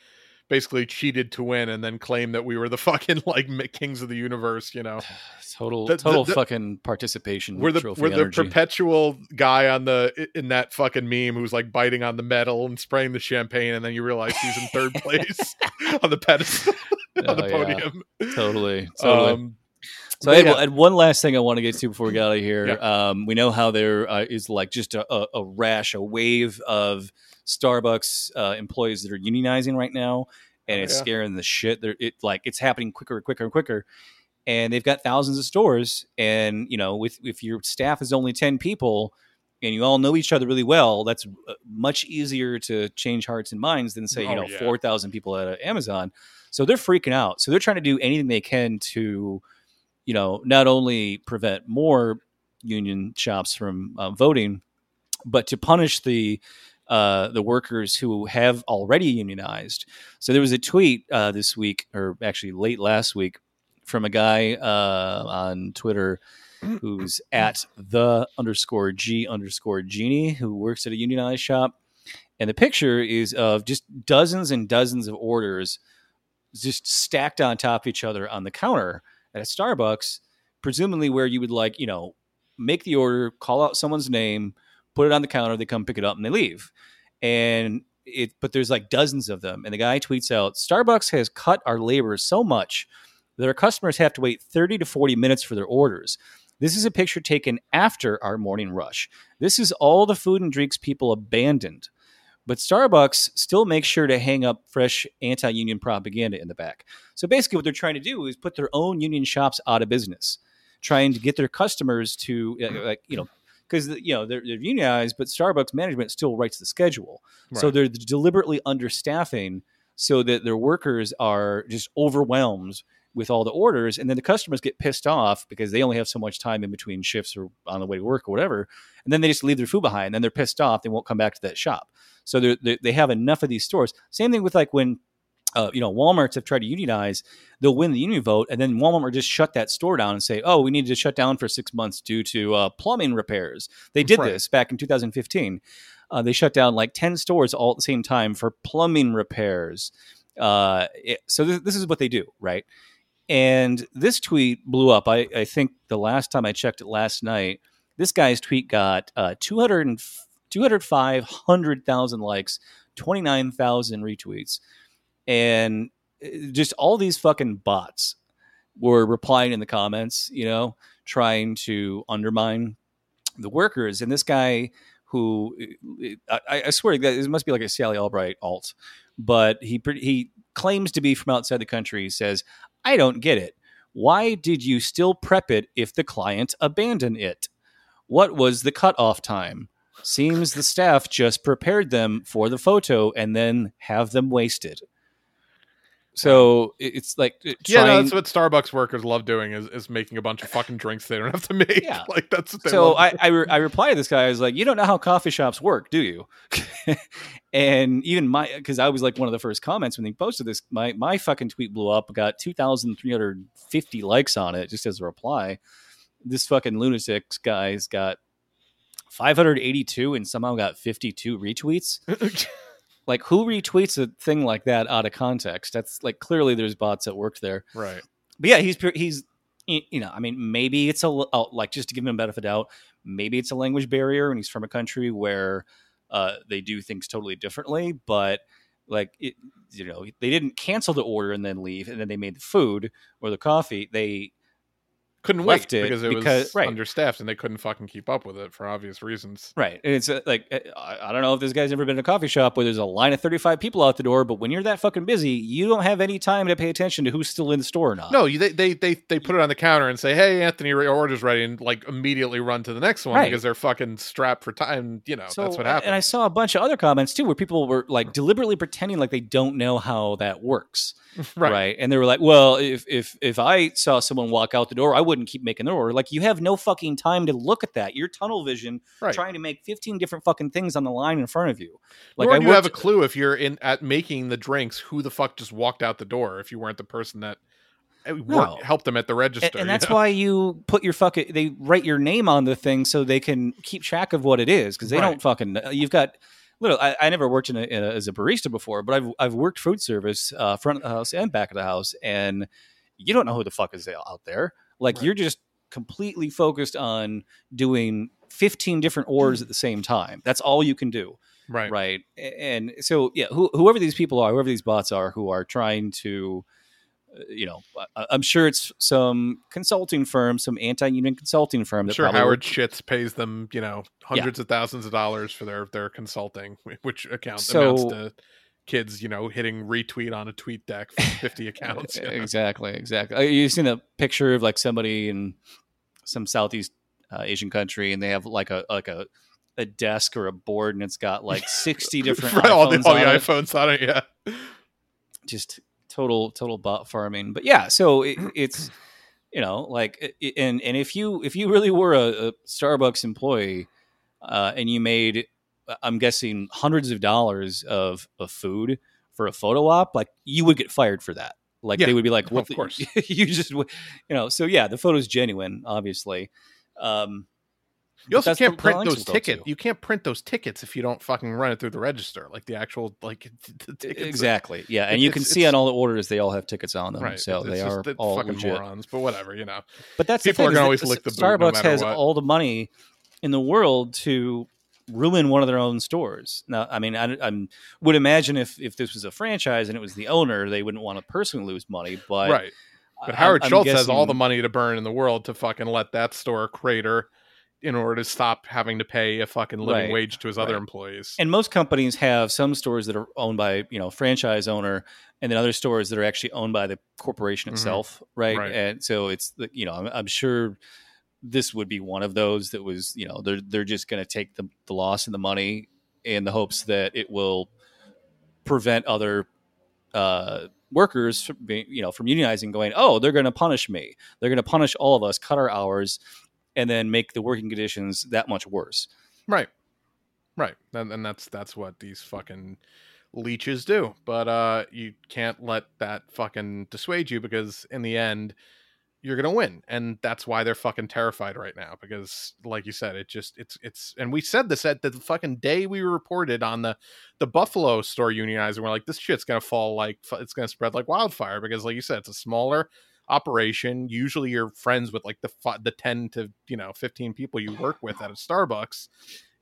basically cheated to win and then claim that we were the fucking like kings of the universe you know total The- total the- fucking participation. we're the we're the perpetual guy on the in that fucking meme who's like biting on the metal and spraying the champagne and then you realize he's in third place on the pedestal on the Oh, yeah. podium totally totally. um So but I had, yeah. One last thing I want to get to before we get out of here. Yeah. Um, we know how there uh, is like just a, a, a rash, a wave of Starbucks uh, employees that are unionizing right now, and it's yeah. scaring the shit. They're it like it's happening quicker and quicker and quicker. And they've got thousands of stores, and you know, with if your staff is only ten people, and you all know each other really well, that's uh, much easier to change hearts and minds than say you Oh, know yeah. four thousand people at Amazon. So they're freaking out. So they're trying to do anything they can to you know, not only prevent more union shops from uh, voting, but to punish the uh, the workers who have already unionized. So there was a tweet uh, this week, or actually late last week, from a guy uh, on Twitter who's at the underscore g underscore genie who works at a unionized shop, and the picture is of just dozens and dozens of orders just stacked on top of each other on the counter at a Starbucks, presumably where you would like, you know, make the order, call out someone's name, put it on the counter, they come pick it up and they leave. And it but there's like dozens of them. And the guy tweets out, Starbucks has cut our labor so much that our customers have to wait 30 to 40 minutes for their orders. This is a picture taken after our morning rush. This is all the food and drinks people abandoned. But Starbucks still makes sure to hang up fresh anti union propaganda in the back. So basically, what they're trying to do is put their own union shops out of business, trying to get their customers to, uh, like, you know, because, you know, they're, they're unionized, but Starbucks management still writes the schedule. So they're deliberately understaffing so that their workers are just overwhelmed with all the orders and then the customers get pissed off because they only have so much time in between shifts or on the way to work or whatever and then they just leave their food behind and then they're pissed off they won't come back to that shop so they're, they they have enough of these stores same thing with like when uh, you know, Walmart's have tried to unionize, they'll win the union vote, and then Walmart will just shut that store down and say, "Oh, we needed to shut down for six months due to uh, plumbing repairs." They did Right. this back in 2015. Uh, they shut down like 10 stores all at the same time for plumbing repairs. Uh, it- so this, this is what they do, right? And this tweet blew up. I, I think the last time I checked it last night, this guy's tweet got uh, 200 205, 100,000 likes, 29,000 retweets. And uh, just all these fucking bots were replying in the comments, you know, trying to undermine the workers. And this guy who I, I swear that this must be like a Sally Albright alt, but he he claims to be from outside the country. He says, "I don't get it. Why did you still prep it if the client abandoned it? What was the cutoff time? Seems the staff just prepared them for the photo and then have them wasted." So it's like uh, Yeah, no, that's what Starbucks workers love doing is, is making a bunch of fucking drinks they don't have to make. Yeah. like that's what they so love I I, re- I reply to this guy. I was like, you don't know how coffee shops work, do you? and even my because I was like one of the first comments when he posted this. My my fucking tweet blew up. Got two thousand three hundred fifty likes on it just as a reply. This fucking lunatic guy's got five hundred eighty two and somehow got fifty two retweets. Like who retweets a thing like that out of context? That's like clearly there's bots that worked there right. but yeah, he's he's you know, I mean, maybe it's a oh, like just to give him a benefit of doubt, maybe it's a language barrier, and he's from a country where uh, they do things totally differently. But like, it, you know, they didn't cancel the order and then leave, and then they made the food or the coffee. They Couldn't left wait it because it because- was right. understaffed and they couldn't fucking keep up with it for obvious reasons. right, and it's uh, like uh, I I don't know if this guy's ever been to a coffee shop where there's a line of thirty five people out the door, but when you're that fucking busy, you don't have any time to pay attention to who's still in the store or not. No, they, they they they put it on the counter and say, "Hey, Anthony, your order's ready," and like immediately run to the next one Right. because they're fucking strapped for time. You know, So, that's what happened. And I saw a bunch of other comments too, where people were like deliberately pretending like they don't know how that works, right. right? And they were like, "Well, if if if I saw someone walk out the door, I wouldn't keep making their order." Like, you have no fucking time to look at that. You're tunnel vision, Right. trying to make 15 different fucking things on the line in front of you. Like, Nor I do you have a clue if you're in at making the drinks who the fuck just walked out the door if you weren't the person that uh, No. helped them at the register. and, and that's know? why you put your fucking they write your name on the thing so they can keep track of what it is because they Right. don't fucking you've got little I, I never worked in a, in a as a barista before but i've i've worked food service uh, front of the house and back of the house and you don't know who the fuck is out there like Right. you're just completely focused on doing 15 different orders at the same time that's all you can do right. right and so yeah who, whoever these people are whoever these bots are who are trying to uh, you know i'm sure it's some consulting firm some anti-union consulting firm I'm that sure Howard Schitz pays them, you know, hundreds of thousands of dollars for their their consulting, which account So- amounts to kids, you know, hitting retweet on a tweet deck for 50 accounts. you know? exactly exactly you've seen a picture of like somebody in some southeast uh, asian country and they have like a like a a desk or a board and it's got like 60 different Right, all the, iPhones all the on it. iPhones on it. Yeah. just total total bot farming but yeah so it, it's you know like and and if you if you really were a, a starbucks employee uh, and you made i'm guessing hundreds of dollars of, of food for a photo op like you would get fired for that like Yeah, they would be like of the- course. you just you know so yeah the photo's genuine obviously um You also can't print those we'll go to. tickets. You can't print those tickets if you don't fucking run it through the register, like the actual like the tickets. exactly yeah and you can see on all the orders they all have tickets on them Right. so it's they are the all fucking legit morons, but whatever, you know. But that's People the are thing, gonna always lick the boot no Starbucks has what. all the money in the world to ruin one of their own stores. Now, I mean, I, I'm would imagine if if this was a franchise and it was the owner, they wouldn't want to personally lose money. But right. But I- Howard I'm Schultz has all the money to burn in the world to fucking let that store crater in order to stop having to pay a fucking living Right, wage to his other right. employees. And most companies have some stores that are owned by you know franchise owner, and then other stores that are actually owned by the corporation Mhm. itself, right? Right. And so it's the- you know I'm, I'm sure this would be one of those that was you know they're they're just going to take the the loss and the money in the hopes that it will prevent other uh, workers from being, you know from unionizing going oh they're going to punish me they're going to punish all of us cut our hours and then make the working conditions that much worse Right. Right. And, and that's that's what these fucking leeches do. But uh, you can't let that fucking dissuade you because in the end, you're gonna win, and that's why they're fucking terrified right now. Because, like you said, it just it's it's, and we said this at the fucking day we reported on the the Buffalo store unionizing. We're like, this shit's gonna fall like it's gonna spread like wildfire because, like you said, it's a smaller operation. Usually, you're friends with like the the ten to you know fifteen people you work with at a Starbucks.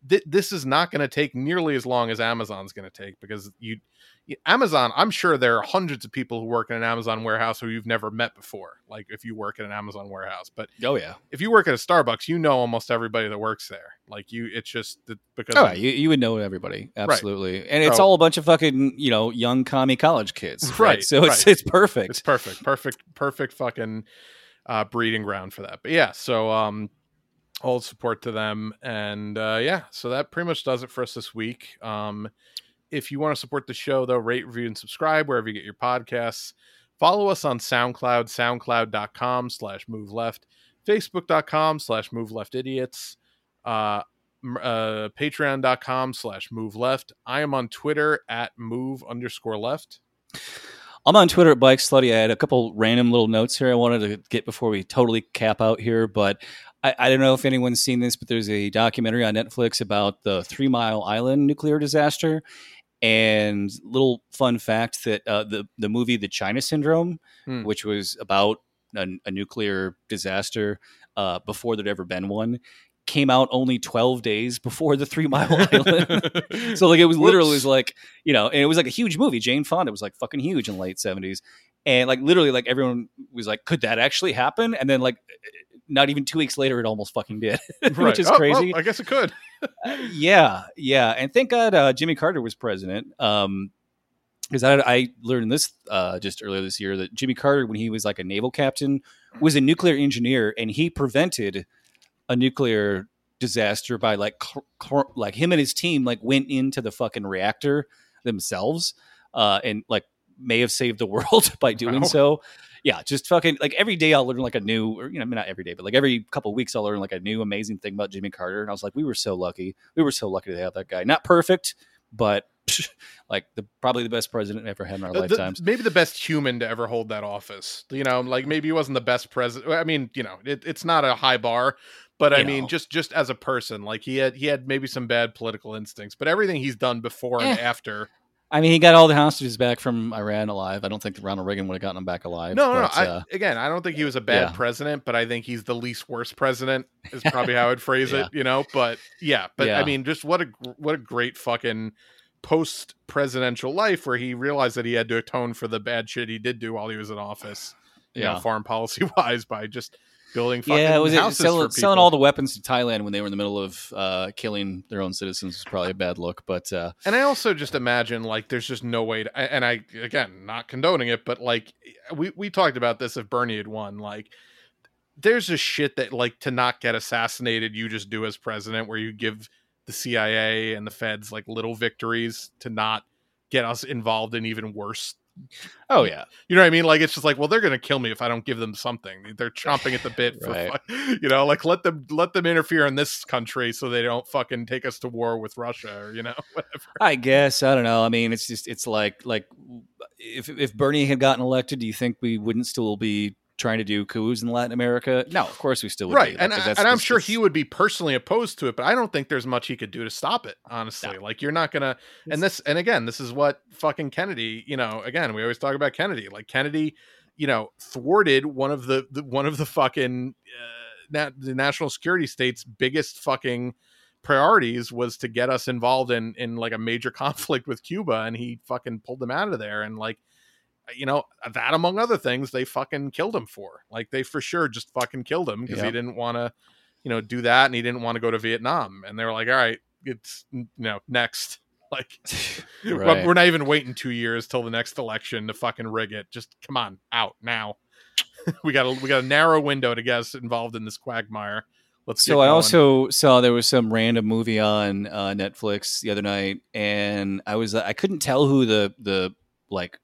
Th- this is not going to take nearly as long as Amazon's going to take because you, you- Amazon. I'm sure there are hundreds of people who work in an Amazon warehouse who you've never met before. Like if you work in an Amazon warehouse, but Oh yeah. if you work at a Starbucks, you know almost everybody that works there. Like you, it's just because Oh, of- you, you would know everybody, absolutely, and it's So- all a bunch of fucking you know young commie college kids, right? Right, So it's right. it's perfect. It's perfect, perfect, perfect fucking uh, breeding ground for that. But yeah, so um, all support to them, and uh, yeah, so that pretty much does it for us this week. Um, if you want to support the show, though, rate, review, and subscribe wherever you get your podcasts. Follow us on SoundCloud, soundcloud.com slash move left, facebook.com slash move left idiots, uh, uh, patreon.com slash move left. I am on Twitter at move underscore left. I'm on Twitter at Bike Slutty. I had a couple random little notes here I wanted to get before we totally cap out here, but I, I don't know if anyone's seen this, but there's a documentary on Netflix about the Three Mile Island nuclear disaster. And little fun fact that uh, the the movie The China Syndrome, Hmm. which was about a, a nuclear disaster uh, before there'd ever been one, came out only 12 days before the Three Mile Island. so like it was literally was like you know, and it was like a huge movie. Jane Fonda was like fucking huge in the late seventies, and like literally like everyone was like, could that actually happen? And then like not even two weeks later, it almost fucking did, Right. which is Oh, crazy. I guess it could. yeah, yeah, and thank God uh, Jimmy Carter was president. Um, because I, I learned this uh, just earlier this year that Jimmy Carter, when he was like a naval captain, was a nuclear engineer, and he prevented a nuclear disaster by like cl- cl- like him and his team like went into the fucking reactor themselves, uh, and like may have saved the world by doing Wow. so. Yeah, just fucking like every day I'll learn like a new, or you know, not every day, but like every couple of weeks I'll learn like a new amazing thing about Jimmy Carter. And I was like, we were so lucky. We were so lucky to have that guy. Not perfect, but like the probably the best president ever had in our Uh, the- lifetimes. maybe the best human to ever hold that office. You know, like maybe he wasn't the best president. I mean, you know, it, it's not a high bar, but I You mean, know. just just as a person, like he had he had maybe some bad political instincts, but everything he's done before and Eh. after. I mean, he got all the hostages back from Iran alive. I don't think Ronald Reagan would have gotten them back alive. No, no, no. I, uh, again, I don't think he was a bad yeah. president, but I think he's the least worst president. Is probably how I'd phrase Yeah. it. You know, but yeah, but I mean, just what a what a great fucking post presidential life where he realized that he had to atone for the bad shit he did do while he was in office. You know, Yeah. foreign policy wise by just building fucking yeah, was it houses selling, all the weapons to Thailand when they were in the middle of uh, killing their own citizens was probably a bad look. But uh, And I also just imagine like there's just no way to and I again not condoning it, but like we we talked about this if Bernie had won, like there's just shit that like to not get assassinated you just do as president where you give the CIA and the feds like little victories to not get us involved in even worse. Oh yeah, You know what I mean? Like it's just like, well, they're gonna kill me if I don't give them something. They're chomping at the bit for, Right. you know, like let them let them interfere in this country so they don't fucking take us to war with Russia or you know whatever. I guess I don't know. I mean, it's just it's like like if if Bernie had gotten elected, do you think we wouldn't still be trying to do coups in Latin America? No, of course we still would. right be, and, I- and i'm sure he would be personally opposed to it but i don't think there's much he could do to stop it honestly like you're not gonna and this and again this is what fucking kennedy you know again we always talk about kennedy like kennedy you know thwarted one of the, the one of the fucking uh, na- the national security state's biggest fucking priorities was to get us involved in in like a major conflict with cuba and he fucking pulled them out of there and like you know that among other things they fucking killed him for like they for sure just fucking killed him because he didn't want to you know do that and he didn't want to go to vietnam and they were like all right it's you know next. Like we're- Right. we're not even waiting two years till the next election to fucking rig it just come on out now. We got a we got a narrow window to get us involved in this quagmire. Let's So I also saw there was some random movie on uh, Netflix the other night, and I was I couldn't tell who the the like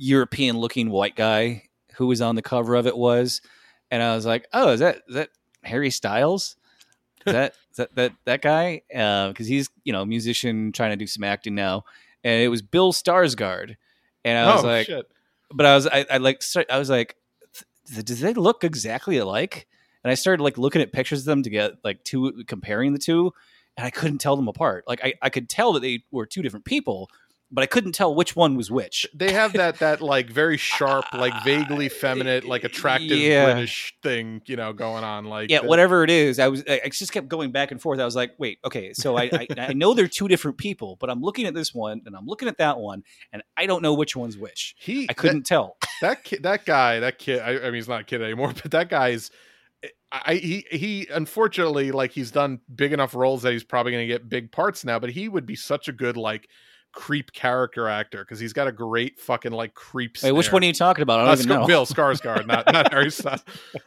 European looking white guy who was on the cover of it was, and I was like, oh, is that is that Harry Styles? Is that is that that that guy? Uh, because he's you know a musician trying to do some acting now, and it was Bill Skarsgård, and I was oh like, shit! but I was I, I like I was like, th- do they look exactly alike? And I started like looking at pictures of them to get like two comparing the two, and I couldn't tell them apart. Like I, I could tell that they were two different people, but I couldn't tell which one was which. They have that that like very sharp, like vaguely feminine, like attractive Yeah. British thing, you know, going on. Like Yeah, the- whatever it is, I was I just kept going back and forth. I was like, wait, okay, so I, I I know they're two different people, but I'm looking at this one and I'm looking at that one, and I don't know which one's which. He I couldn't tell. that kid, that guy, that kid. I, I mean, he's not a kid anymore, but that guy's. I he he unfortunately like he's done big enough roles that he's probably going to get big parts now. But he would be such a good like creep character actor because he's got a great fucking like creep. Wait, which one are you talking about? I don't Uh, even Scar- know. Bill Skarsgård, not not Harry Styles.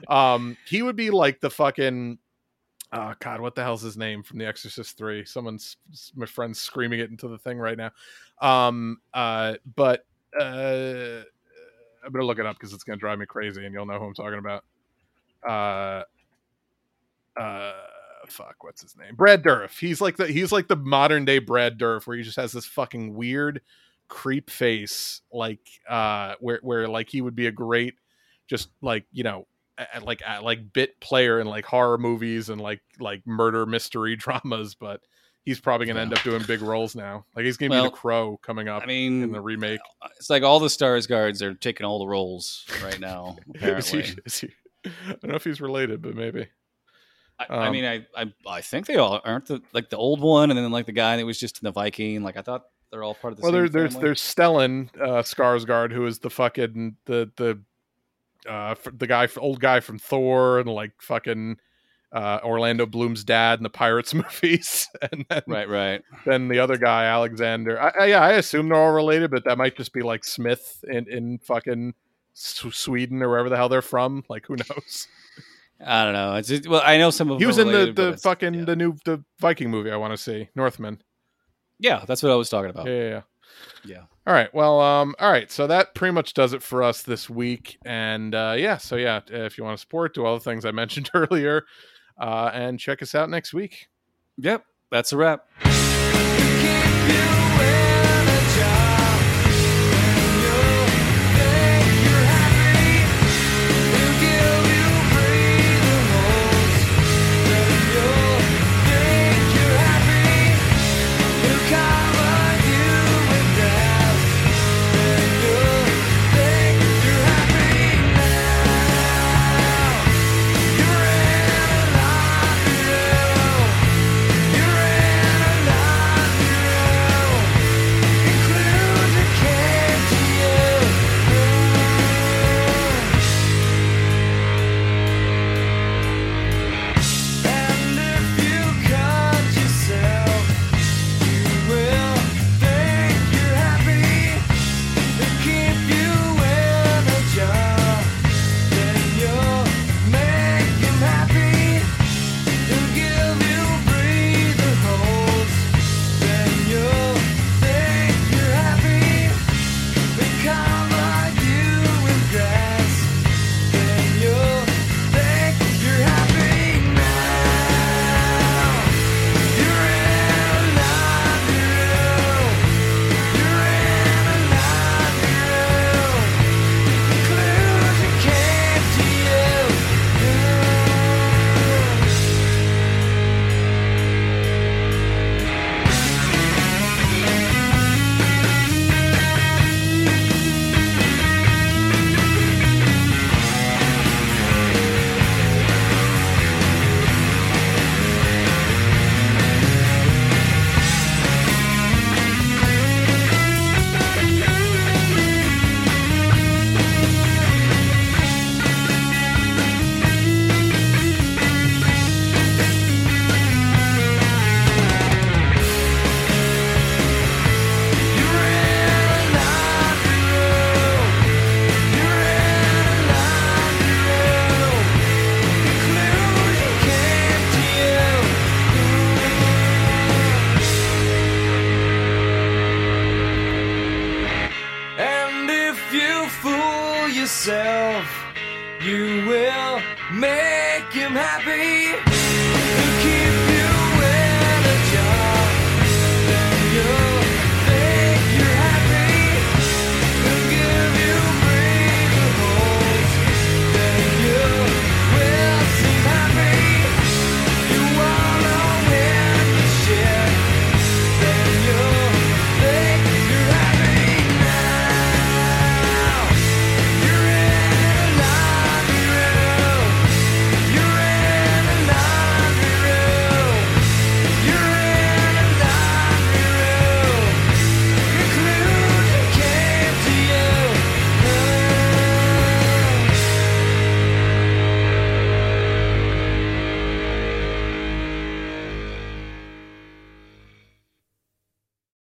Um, he would be like the fucking. Oh God, what the hell's his name from The Exorcist Three? Someone's my friend's screaming it into the thing right now. Um, uh, but uh, I'm gonna look it up because it's gonna drive me crazy, and you'll know who I'm talking about. Uh, uh, fuck, what's his name? Brad Dourif. He's like the he's like the modern day Brad Dourif, where he just has this fucking weird creep face, like uh, where where like he would be a great, just like you know, a- a- like a- like bit player in like horror movies and like like murder mystery dramas, but. He's probably going to end up doing big roles now. Like he's going to Well, be the Crow coming up I mean, in the remake. it's like all the Skarsgårds are taking all the roles right now. Is he, Apparently, is he, I don't know if he's related, but maybe. I, I um, mean, I, I I think they all aren't the like the old one, and then like the guy that was just in the Viking. Like I thought they're all part of the well, same there, there's there's Stellan uh, Skarsgård, who is the fucking the the uh the guy old guy from Thor and like fucking uh, Orlando Bloom's dad in the Pirates movies, and then right, right. then the other guy Alexander. I, I, yeah, I assume they're all related, but that might just be like Smith in in fucking S- Sweden or wherever the hell they're from. Like who knows? I don't know. It's just, well, I know some of He them was in the related, but the fucking yeah. the new the Viking movie I want to see Northman. yeah. That's what I was talking about. Yeah, yeah, yeah. Yeah. All right. Well, um, all right. So that pretty much does it for us this week. And uh, yeah, so yeah, if you want to support, do all the things I mentioned earlier, uh, and check us out next week. Yep, that's a wrap.